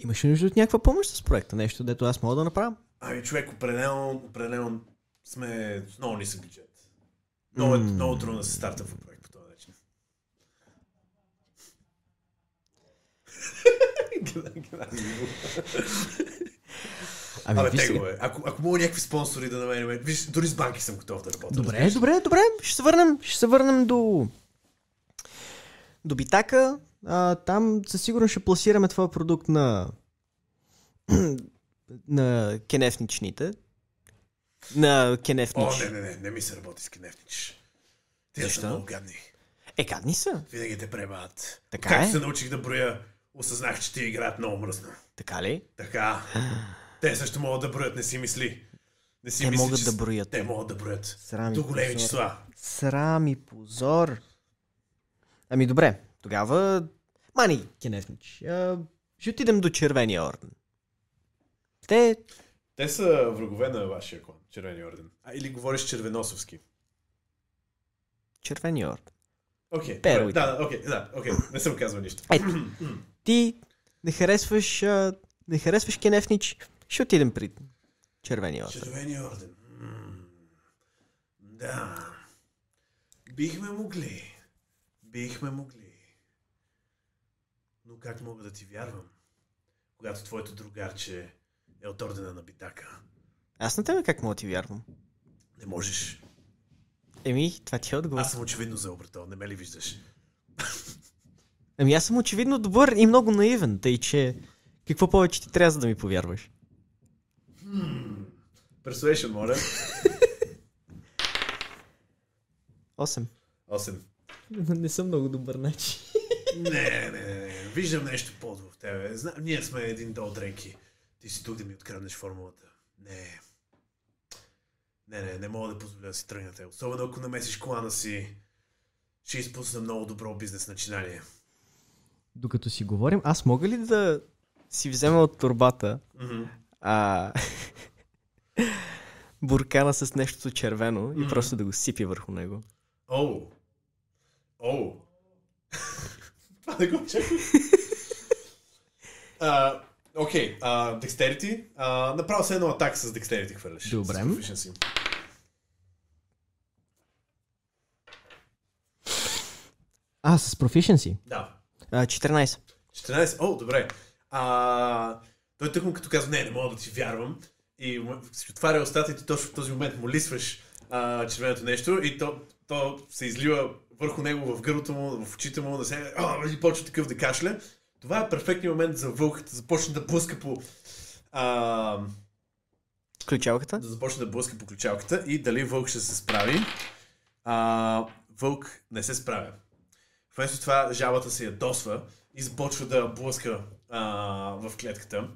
имаш ли нужда от някаква помощ с проекта? Нещо, дето аз мога да направя? Ами човек, определено, определено сме с много нисък бюджет. Много, е, М. много трудно да се стартва проект по този начин. Ами, Абе, виж сега. тегло е. Ако, ако мога някакви спонсори да намерим, виж, дори с банки съм готов да работя. Добре, разбираш добре, добре. Ще се върнем, ще се върнем до... До Битака. А, там със сигурност ще пласираме това продукт на... на кенефничните. На О, кенефнич. не, не, не, не ми се работи с кенефнич. Те са Защо? много гадни. Е, гадни са. Винаги те пребават. Така Както е. се научих да броя, осъзнах, че ти играят много мръсно. Така ли? Така. Те също могат да броят, не си мисли. Не си Те мисли, могат че да броят. Те могат да броят. Срам и До големи позор. числа. Срам и позор. Ами добре, тогава... Мани, Кенефнич, а, ще отидем до Червения орден. Те... Те са врагове на вашия клан, Червения орден. А, или говориш червеносовски. Червения орден. Окей. И Да, да, окей, да, окей. Не съм казал нищо. Ето, ти не харесваш, а, не харесваш Кенефнич, ще отидем при Червения орден. Червения орден. Да. Бихме могли. Бихме могли. Но как мога да ти вярвам, когато твоето другарче е от ордена на Битака? Аз на тебе как мога да ти вярвам? Не можеш. Еми, това ти е отговор. Аз съм очевидно за обратол, не ме ли виждаш? Ами аз съм очевидно добър и много наивен, тъй че какво повече ти трябва за да ми повярваш? Persuasion, моля. 8. 8. Не съм много добър начин. Не, не, не, не. Виждам нещо под в тебе. Зна... Ние сме един дол дренки. Ти си тук да ми откраднеш формулата. Не. Не, не, не мога да позволя да си тръгнете. Особено ако намесиш колана си. Ще изпусна много добро бизнес начинание. Докато си говорим, аз мога ли да си взема от турбата Мгм. А, буркана с нещо червено и Мгм. просто да го сипя върху него? Оу. Оу. Това не го Окей. А, Направо се едно атак с Dexterity хвърляш. Добре. А, с proficiency. Да. А, 14. 14. О, добре. А, той тъкмо като казва, не, не мога да ти вярвам. И си отваря устата и ти точно в този момент му лисваш а, червеното нещо и то, то се излива върху него в гърлото му, в очите му, да се... А, и почва такъв да кашля. Това е перфектният момент за вълк да започне да блъска по... А, Ключалката? да започне да блъска по ключалката и дали вълк ще се справи. А, вълк не се справя. Вместо това жабата се ядосва и започва да блъска а, в клетката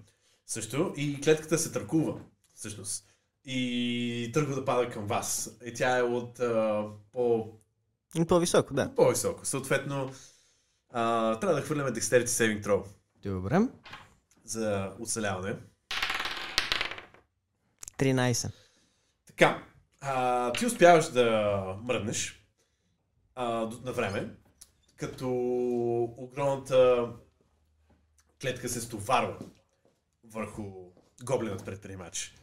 също и клетката се търкува всъщност и тръгва да пада към вас. И тя е от а, по, По-високо, да. по-високо. Съответно, а, трябва да хвърляме Dexterity Saving Throw Добре. за оцеляване. 13. Така, а, ти успяваш да мръднеш а, на време, като огромната клетка се стоварва върху гоблинът предприемач.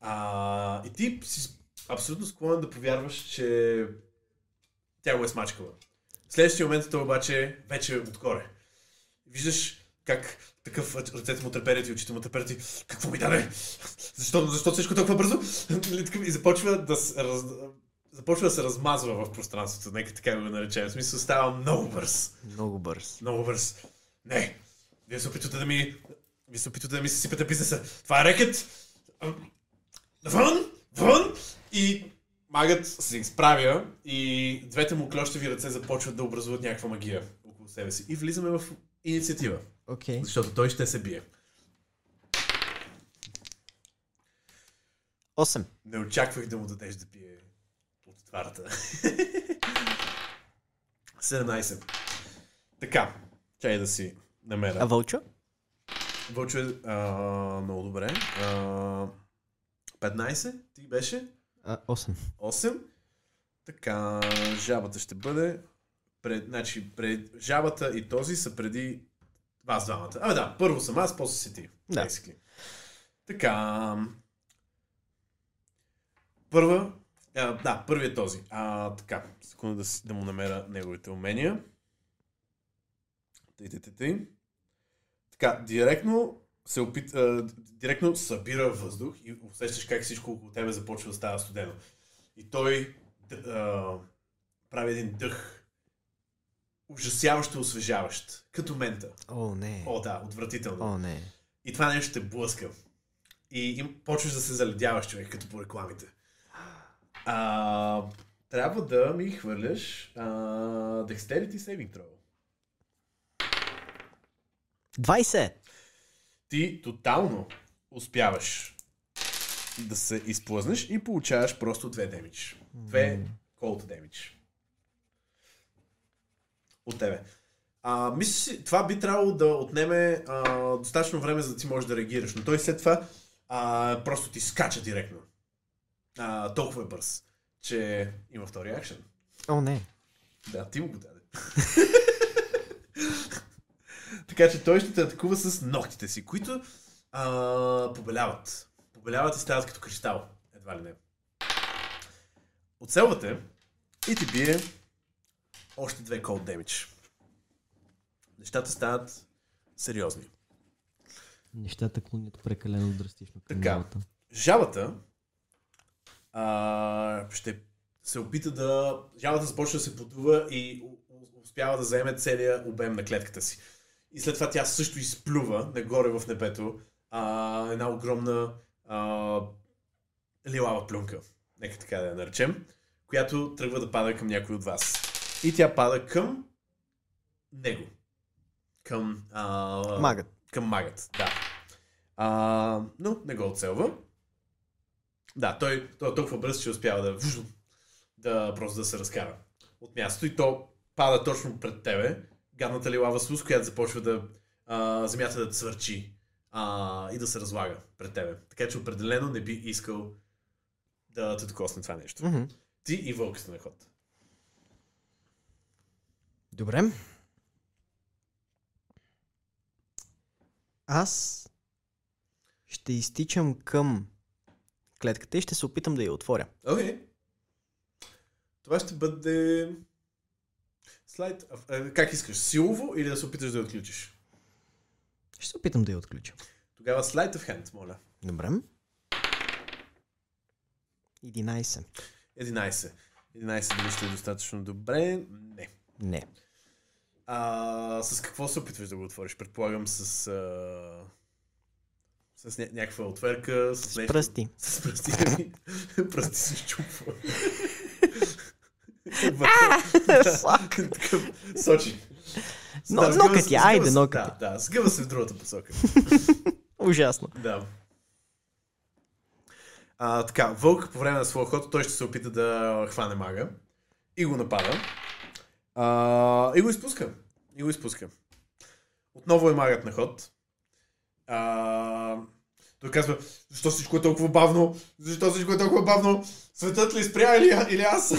А, и ти си абсолютно склонен да повярваш, че тя го е смачкала. В следващия момент той обаче вече е отгоре. Виждаш как такъв ръцете му треперят и очите му треперят и какво ми даде? Защо, защо всичко толкова бързо? Нали, и започва да, раз... започва да се размазва в пространството, нека така го наречем. В смисъл става много бърз. Много бърз. Много бърз. Не, вие се опитвате да ми... Вие се опитвате да ми съсипете бизнеса. Това е рекет! Вън! Вън! И магът се изправя и двете му клощеви ръце започват да образуват някаква магия около себе си. И влизаме в инициатива, Окей. защото той ще се бие. 8. Не очаквах да му дадеш да пие от тварата. 17. Така, чай да си А намеря. Вълчо? Вълчо е а, много добре. А, 15 ти беше? А, 8. 8. Така, жабата ще бъде. Пред, значи, пред, жабата и този са преди вас двамата. Абе да, първо съм аз, после си ти. Да. basically. Така. Първа. А, да, първият този. А, така, секунда да, да му намеря неговите умения. Тъй, тъй, тъй. Така, директно се опит, а, директно събира въздух и усещаш как всичко около тебе започва да става студено. И той а, прави един дъх, ужасяващо освежаващ, като мента. О, не. О, да, отвратително. О, не. И това нещо те блъска. И им, почваш да се заледяваш човек, като по рекламите. А, трябва да ми хвърляш а, Dexterity Saving Throw. 20! Ти тотално успяваш да се изплъзнеш и получаваш просто две демидж. Две cold damage. От тебе. А, мисля си, това би трябвало да отнеме а, достатъчно време, за да ти можеш да реагираш, но той след това а, просто ти скача директно. А, толкова е бърз, че има втори акшен. О, не. Да, ти му го даде. така че той ще те атакува с ногтите си, които а, побеляват. Побеляват и стават като кристал. Едва ли не. Оцелвате и ти бие още две cold damage. Нещата стават сериозни. Нещата клонят прекалено драстично към Така. новата. Жабата а, ще се опита да... Жабата започва да се подува и успява да заеме целия обем на клетката си. И след това тя също изплюва нагоре в небето а, една огромна а, лилава плюнка, нека така да я наречем, която тръгва да пада към някой от вас. И тя пада към него. Към... А, Магът. към магът, да. А, но не го оцелва. Да, той, той е толкова бърз, че успява да, да просто да се разкара от мястото и то пада точно пред тебе. Гадната ли лава слуз, която започва да а, земята да цвърчи а, и да се разлага пред тебе. Така че определено не би искал да те докосне това нещо. Мгм. Ти и вълк сте на ход. Добре. Аз ще изтичам към клетката и ще се опитам да я отворя. Окей. Okay. Това ще бъде... Слайд... Как искаш? Силово или да се опиташ да я отключиш? Ще се опитам да я отключа. Тогава слайд of hand, моля. Добре. 11. 11. 11 дали ще е достатъчно добре? Не. Не. А, с какво се опитваш да го отвориш? Предполагам с... А... С ня- някаква отверка, с, С нещо. пръсти. С пръсти. пръсти се щупва. Сочи. Но- сгъва айде, нокътя. Да, да, сгъва се в другата посока. Ужасно. Да. А, така, Вълк по време на своя ход, той ще се опита да хване мага и го напада. А, и го изпуска. И го изпуска. Отново е магът на ход. А, той казва, защо всичко е толкова бавно? Защо всичко е толкова бавно? Светът ли спря или, или аз?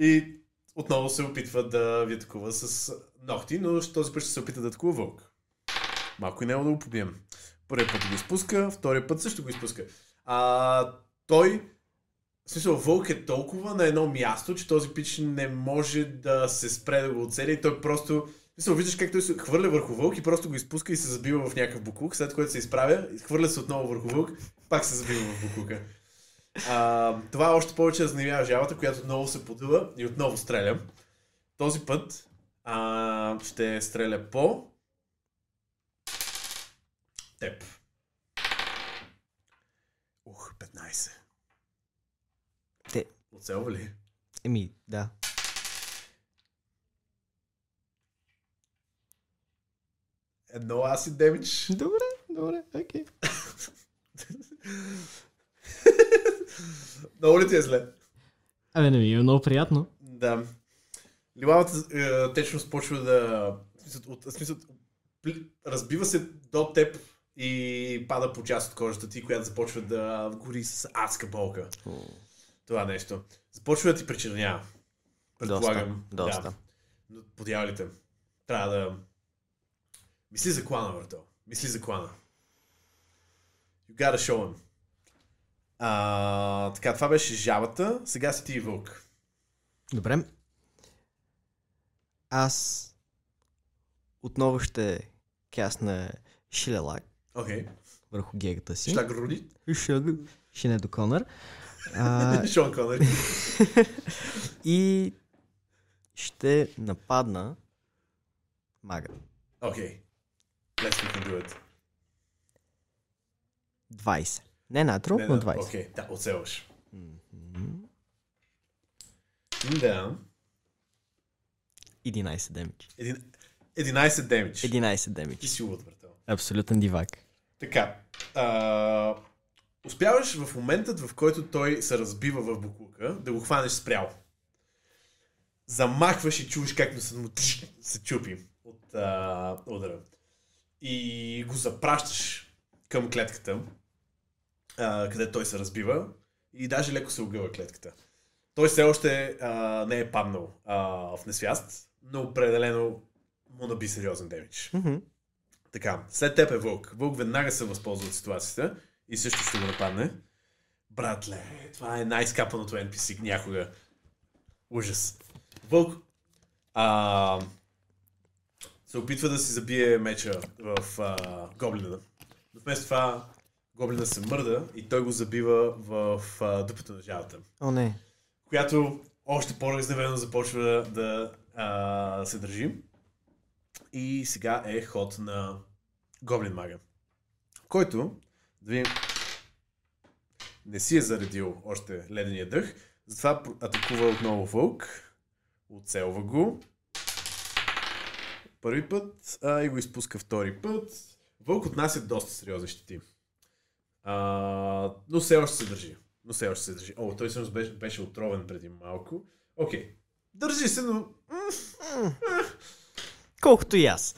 И отново се опитва да ви атакува с ногти, но този път ще се опита да атакува вълк. Малко и няма да го побием. Първият път го изпуска, втория път също го изпуска. А, той, в смисъл, вълк е толкова на едно място, че този пич не може да се спре да го оцели той просто... Смисъл, виждаш как той се хвърля върху вълк и просто го изпуска и се забива в някакъв буклук, след което се изправя, хвърля се отново върху вълк, пак се забива в буклука. А, това още повече разневява жабата, която отново се подува и отново стреля. Този път а, ще стреля по теб. Ух, 15. Те. Оцелва ли? Еми, да. Едно асид демидж. Добре, добре, окей. Много ли ти е зле? Абе, не ми е много приятно. Да. Лилавата е, течност почва да... смисъл, От, смисъл, разбива се до теб и пада по част от кожата ти, която започва да гори с адска болка. Това нещо. Започва да ти причинява. Предполагам. доста. Да. Но подявалите. Трябва да... Мисли за клана, върто. Мисли за клана. You gotta show him. А, така, това беше жабата. Сега си ти и вълк. Добре. Аз отново ще кясна шилелак Окей. върху гегата си. Шlag Руди. Шаг. Шинедо Конър. А, Шон Конър. и ще нападна мага. Окей. Let's we can do it. 20. Не натро, Не, но не, 20. Окей, да, оцелваш. Мгм. Да. 11 демидж. Един- 11 демидж. 11 Ти демидж. си луд. Абсолютен дивак. Така. А, успяваш в моментът, в който той се разбива в буклука, да го хванеш спрял. Замахваш и чуваш как му се, му тш, се чупи от а, удара. И го запращаш към клетката, а, къде той се разбива и даже леко се огъва клетката. Той все още а, не е паднал а, в несвяст, но определено му наби сериозен демидж. Мгм. Така, след теб е Вълк. Вълк веднага се възползва от ситуацията и също ще го нападне. Братле, това е най-скапаното NPC някога. Ужас. Вълк а, се опитва да си забие меча в а, гоблина. Но вместо това гоблина се мърда и той го забива в а, дупето на жалата О, не. която още по-разневено започва да а, се държи. И сега е ход на Гоблин Мага, който, да видим, не си е заредил още ледения дъх, затова атакува отново Вълк, оцелва го, първи път а, и го изпуска втори път. Вълк отнася доста сериозни щети. А, но все още се държи. Но все още се държи. О, той всъщност беше, беше отровен преди малко. Окей. Държи се, но... Колкото и аз.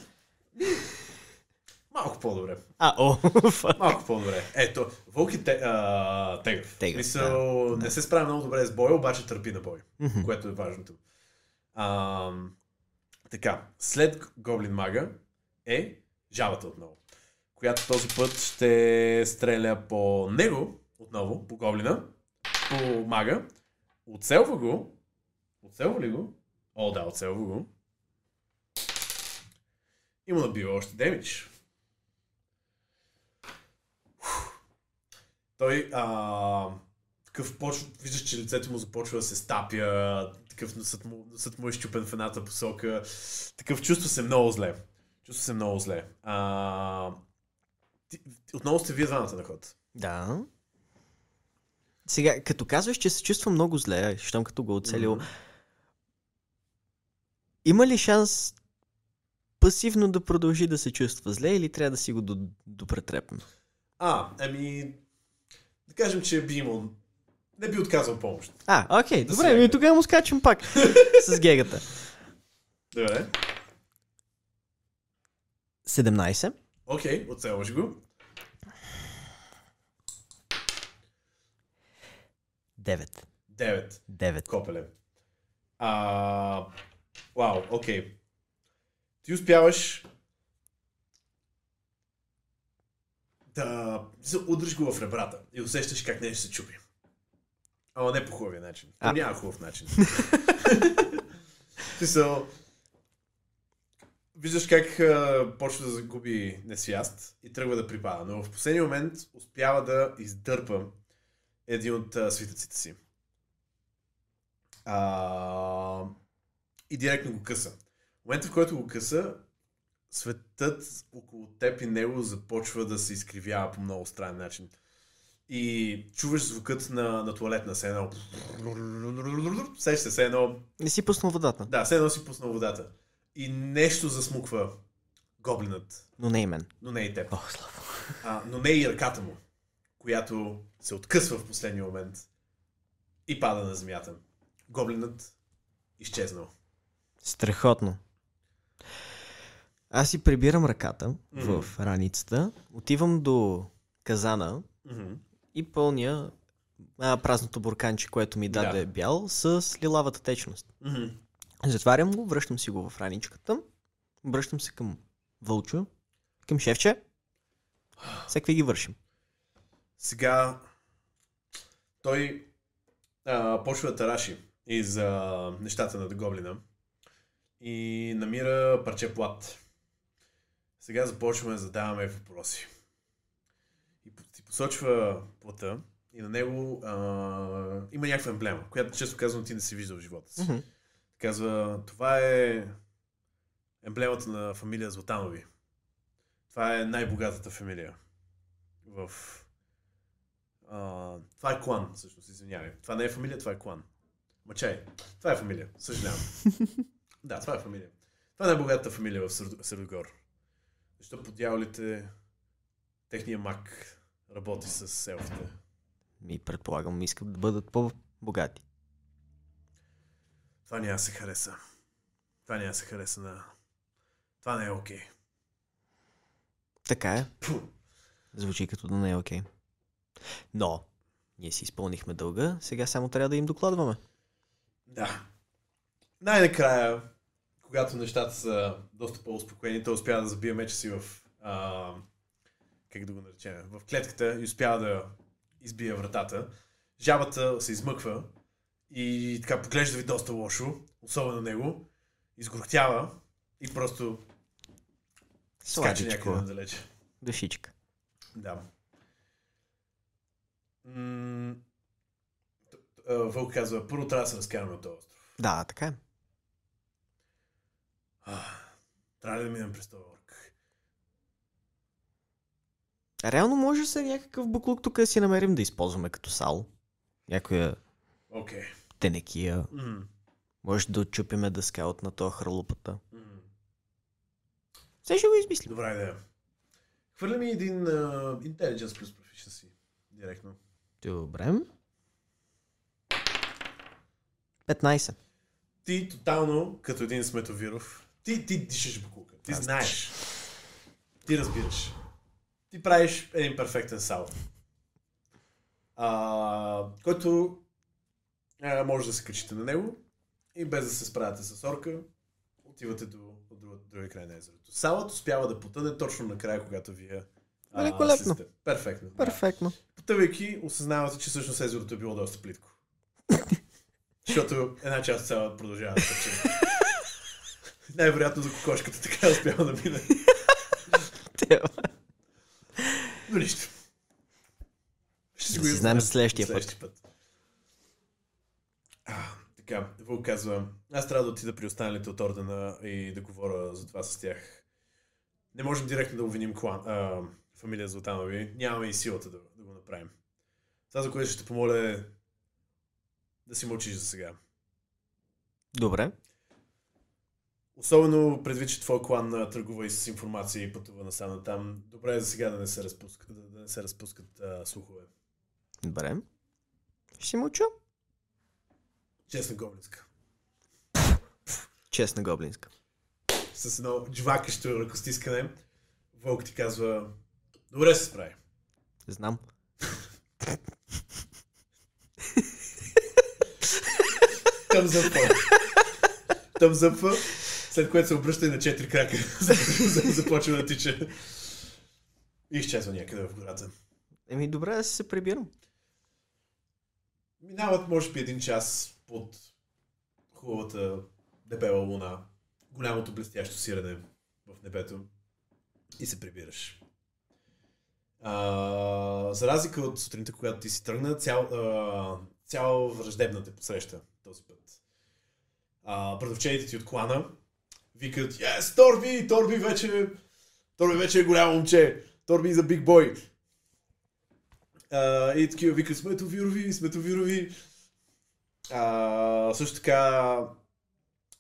Малко по-добре. А, о, фак. Малко по-добре. Ето, Вълк е те, а, тегъв. Тегъв, Мисъл, да, не да. се справя много добре с боя, обаче търпи на бой. Мгм. което е важното. А, така, след Гоблин Мага е жабата отново, която този път ще стреля по него, отново, по Гоблина, по Мага, оцелва го, оцелва ли го? О, да, оцелва го. И му набива още демидж. Той а, такъв почва, виждаш, че лицето му започва да се стапя, такъв носът му, носът му е щупен в едната посока, такъв чувства се много зле. Чувства се много зле. А, ти, отново сте вие двамата на ход. Да. Сега, като казваш, че се чувства много зле, щом като го оцелил, Мгм. има ли шанс пасивно да продължи да се чувства зле или трябва да си го до- допретрепим? А, ами, да кажем, че би имал, не би отказал помощ. А, окей, Да добре, ми тогава му скачам пак с гегата. Добре. 17. Окей, оцелваш го. 9. 9. 9. Копеле. А, вау, окей. Ти успяваш да удриш го в ребрата и усещаш как нещо се чупи. Ама не по хубавия начин. А. Няма хубав начин. Смисъл, виждаш как а, почва да загуби несвяст и тръгва да припада, но в последния момент успява да издърпа един от а, свитъците си. А, и директно го къса. В момента, в който го къса, светът около теб и него започва да се изкривява по много странен начин. И чуваш звукът на, на туалетна, все едно... Сеща се, все едно... Не си пуснал водата, Да, все едно си пуснал водата. И нещо засмуква гоблинът, но не и мен. но не и теб. О, слава. А, но не и ръката му, която се откъсва в последния момент и пада на земята. Гоблинът изчезнал. Страхотно. Аз си прибирам ръката Мгм. в раницата, отивам до казана Мгм. и пълня а, празното бурканче, което ми даде Да. бял, с лилавата течност. Мгм. Затварям го, връщам си го в раничката, връщам се към Вълчо, към шефче. Какви ги вършим? Сега той а, почва да тараши из а, нещата на гоблина и намира парче плат. Сега започваме да задаваме въпроси. И ти посочва плата и на него а, има някаква емблема, която често казвам ти не си виждал в живота си. Мгм. Казва, това е емблемата на фамилия Златанови. Това е най-богатата фамилия. В... А, това е клан, всъщност, извинявай. Това не е фамилия, това е клан. Мачай. Това е фамилия, съжалявам. да, това е фамилия. Това е най-богатата фамилия в Сърдогор. Защо по дяволите техния мак работи с елфите? Ми предполагам, искат да бъдат по-богати. Това няма се хареса. Това няма се хареса на... Това не е окей. Така е. Пфу. Звучи като да не е окей. Но, ние си изпълнихме дълга, сега само трябва да им докладваме. Да. Най-накрая, когато нещата са доста по-успокоени, той успява да забие меча си в... А, как да го наречем? В клетката и успява да избие вратата. Жабата се измъква и така поглежда ви доста лошо, особено него. Изгрохтява и просто скача някъде надалече. Душичка. Да. М, Вълк казва, първо трябва да се разкараме от този остров. Да, така е. А, трябва да минем през този орк? Реално може се някакъв буклук тук да си намерим да използваме като сал. Някоя Окей. Тенекия. М, Може да отчупиме дъска от на този харлупата. м. Все ще го измислим. Добра идея. Хвърля ми един uh, Intelligence плюс Proficiency. Директно. Добре. 15. Ти тотално, като един сметовиров, ти, ти дишаш буклука. Ти Аз знаеш. Ти разбираш. Ти правиш един перфектен сал. А, който а, може да се качите на него и без да се справяте с орка, отивате до, до друг, другия край на езерото. Салът успява да потъне точно накрая, когато вие а, Великолепно. сте- Перфектно. да. Перфектно. Потъвайки, осъзнавате, че всъщност езерото е било доста плитко. Защото една част от цялата продължава да тече. Най-вероятно за кокошката така успява да мине. Но нищо. Ще Да го си знаем следващия път. път. Така, Вълк казва, аз трябва да отида при останалите от ордена и да говоря за това с тях. Не можем директно да обвиним клан, а, фамилия Златанови. Нямаме и силата да, да го направим. Това, за което ще те помоля е да си мълчиш за сега. Добре. Особено предвид, че твой клан търгува и с информация и пътува насам там. Добре е за сега да не се разпускат, да, не се разпускат а, слухове. Добре. Ще мълча. Честна гоблинска. Честна гоблинска. С едно джвакащо ръкостискане, Вълк ти казва, добре се справи. Знам. Тъм запва. Тъм запва, след което се обръща и на четири крака. Започва да тича. И изчезва някъде в гората. Еми, добре да се прибирам. Минават, може би, един час под хубавата дебела луна, голямото блестящо сирене в небето и се прибираш. А, за разлика от сутринта, когато ти си тръгна, цял, а, цял враждебна те посреща този път. А, Братовчените ти от клана викат, yes, Торби, Торби вече, Торби вече е голямо момче, Торби is a big boy. А, и такива викат, сметовирови, сметовирови. А, също така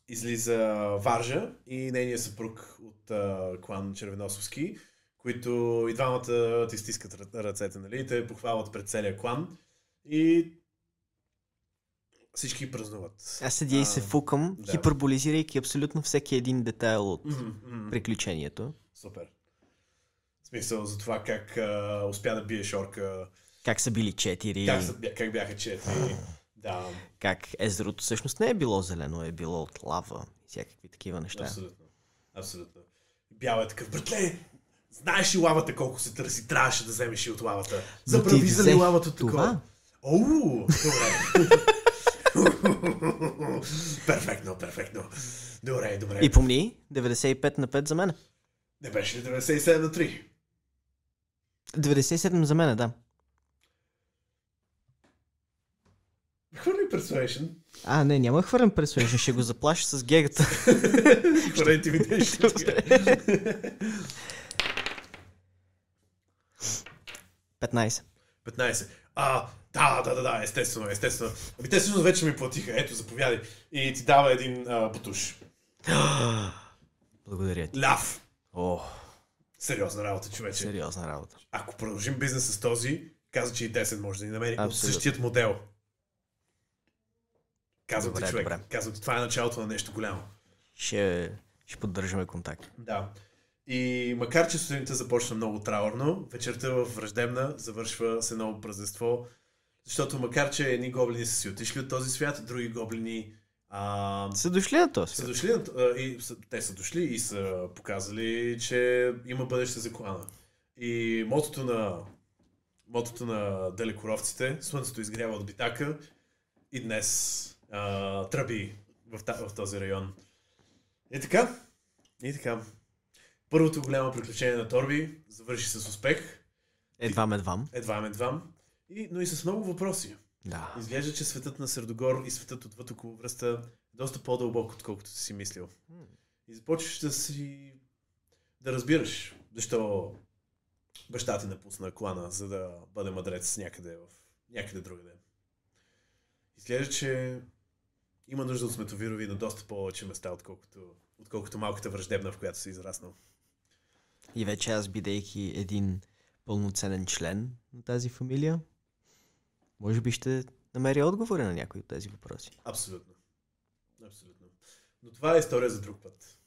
излиза Варжа и нейният съпруг от а, клан Червеносовски, които и двамата ти стискат ръ- ръцете, нали? Те похвалват пред целия клан и всички празнуват. Аз седя и се фукам, да. хиперболизирайки абсолютно всеки един детайл от мгм. приключението. Супер. В смисъл за това как а, успя да бие шорка, Как са били четири, как, са, как бяха четири. Да, как езерото всъщност не е било зелено, е било от лава и всякакви такива неща. абсолютно. Абсолютно. Бял е такъв, братле, знаеш ли лавата колко се търси? Трябваше да вземеш и от лавата. Забрави за ли лавата от такова? Оу, добре. перфектно, перфектно. Добре, добре. И помни, 95 на 5 за мен. Не беше ли 97 на 3? 97 за мен, да. Хвърли Persuasion. А, не, няма да хвърлям Persuasion, ще го заплаша с гегата. Хвърли Intimidation. 15. 15. А, да, да, да, да, естествено, естествено. Ами те всъщност вече ми платиха. Ето, заповядай. И ти дава един а, бутуш. Благодаря ти. Ляв. О, Сериозна работа, човече. сериозна работа. Ако продължим бизнес с този, каза, че и 10 може да ни намери от Абсолютно. същият модел. Казвам ти, Добре, човек. добре. Казвам ти, това е началото на нещо голямо. Ще, ще поддържаме контакт. Да. И макар, че сутринта започна много траурно, вечерта в враждебна завършва с едно празненство, защото макар, че едни гоблини са си отишли от този свят, други гоблини а, Са дошли на този са свят. дошли, на- а, и са, те са дошли и са показали, че има бъдеще за клана. И мотото на мотото на далекоровците, слънцето изгрява от битака и днес а, тръби в, та, в този район. И така, и така. Първото голямо приключение на Торби завърши с успех, Едвам, едвам. едва едвам, и, но и с много въпроси. Да. Изглежда, че светът на Средогор и светът отвъд около връста е доста по-дълбок, отколкото си мислил. И започваш да си... да разбираш защо баща ти напусна клана, за да бъде мъдрец някъде в... някъде другаде. Изглежда, че има нужда от сметовирови на доста повече места, отколкото, отколкото малката враждебна, в която си израснал. И вече аз, бидейки един пълноценен член на тази фамилия, може би ще намеря отговори на някои от тези въпроси. Абсолютно. Абсолютно. Но това е история за друг път.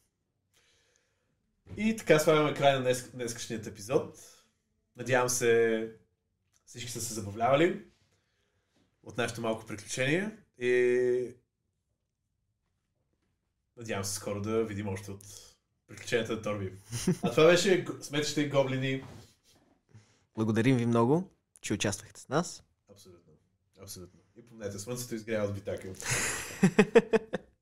И така слагаме край на днес, днескашният епизод. Надявам се всички са се забавлявали от нашето малко приключение и надявам се скоро да видим още от приключенията на Торби. А това беше сметище и гоблини. Благодарим ви много, че участвахте с нас. Абсолютно. Абсолютно. И помнете, слънцето изгрява от битака.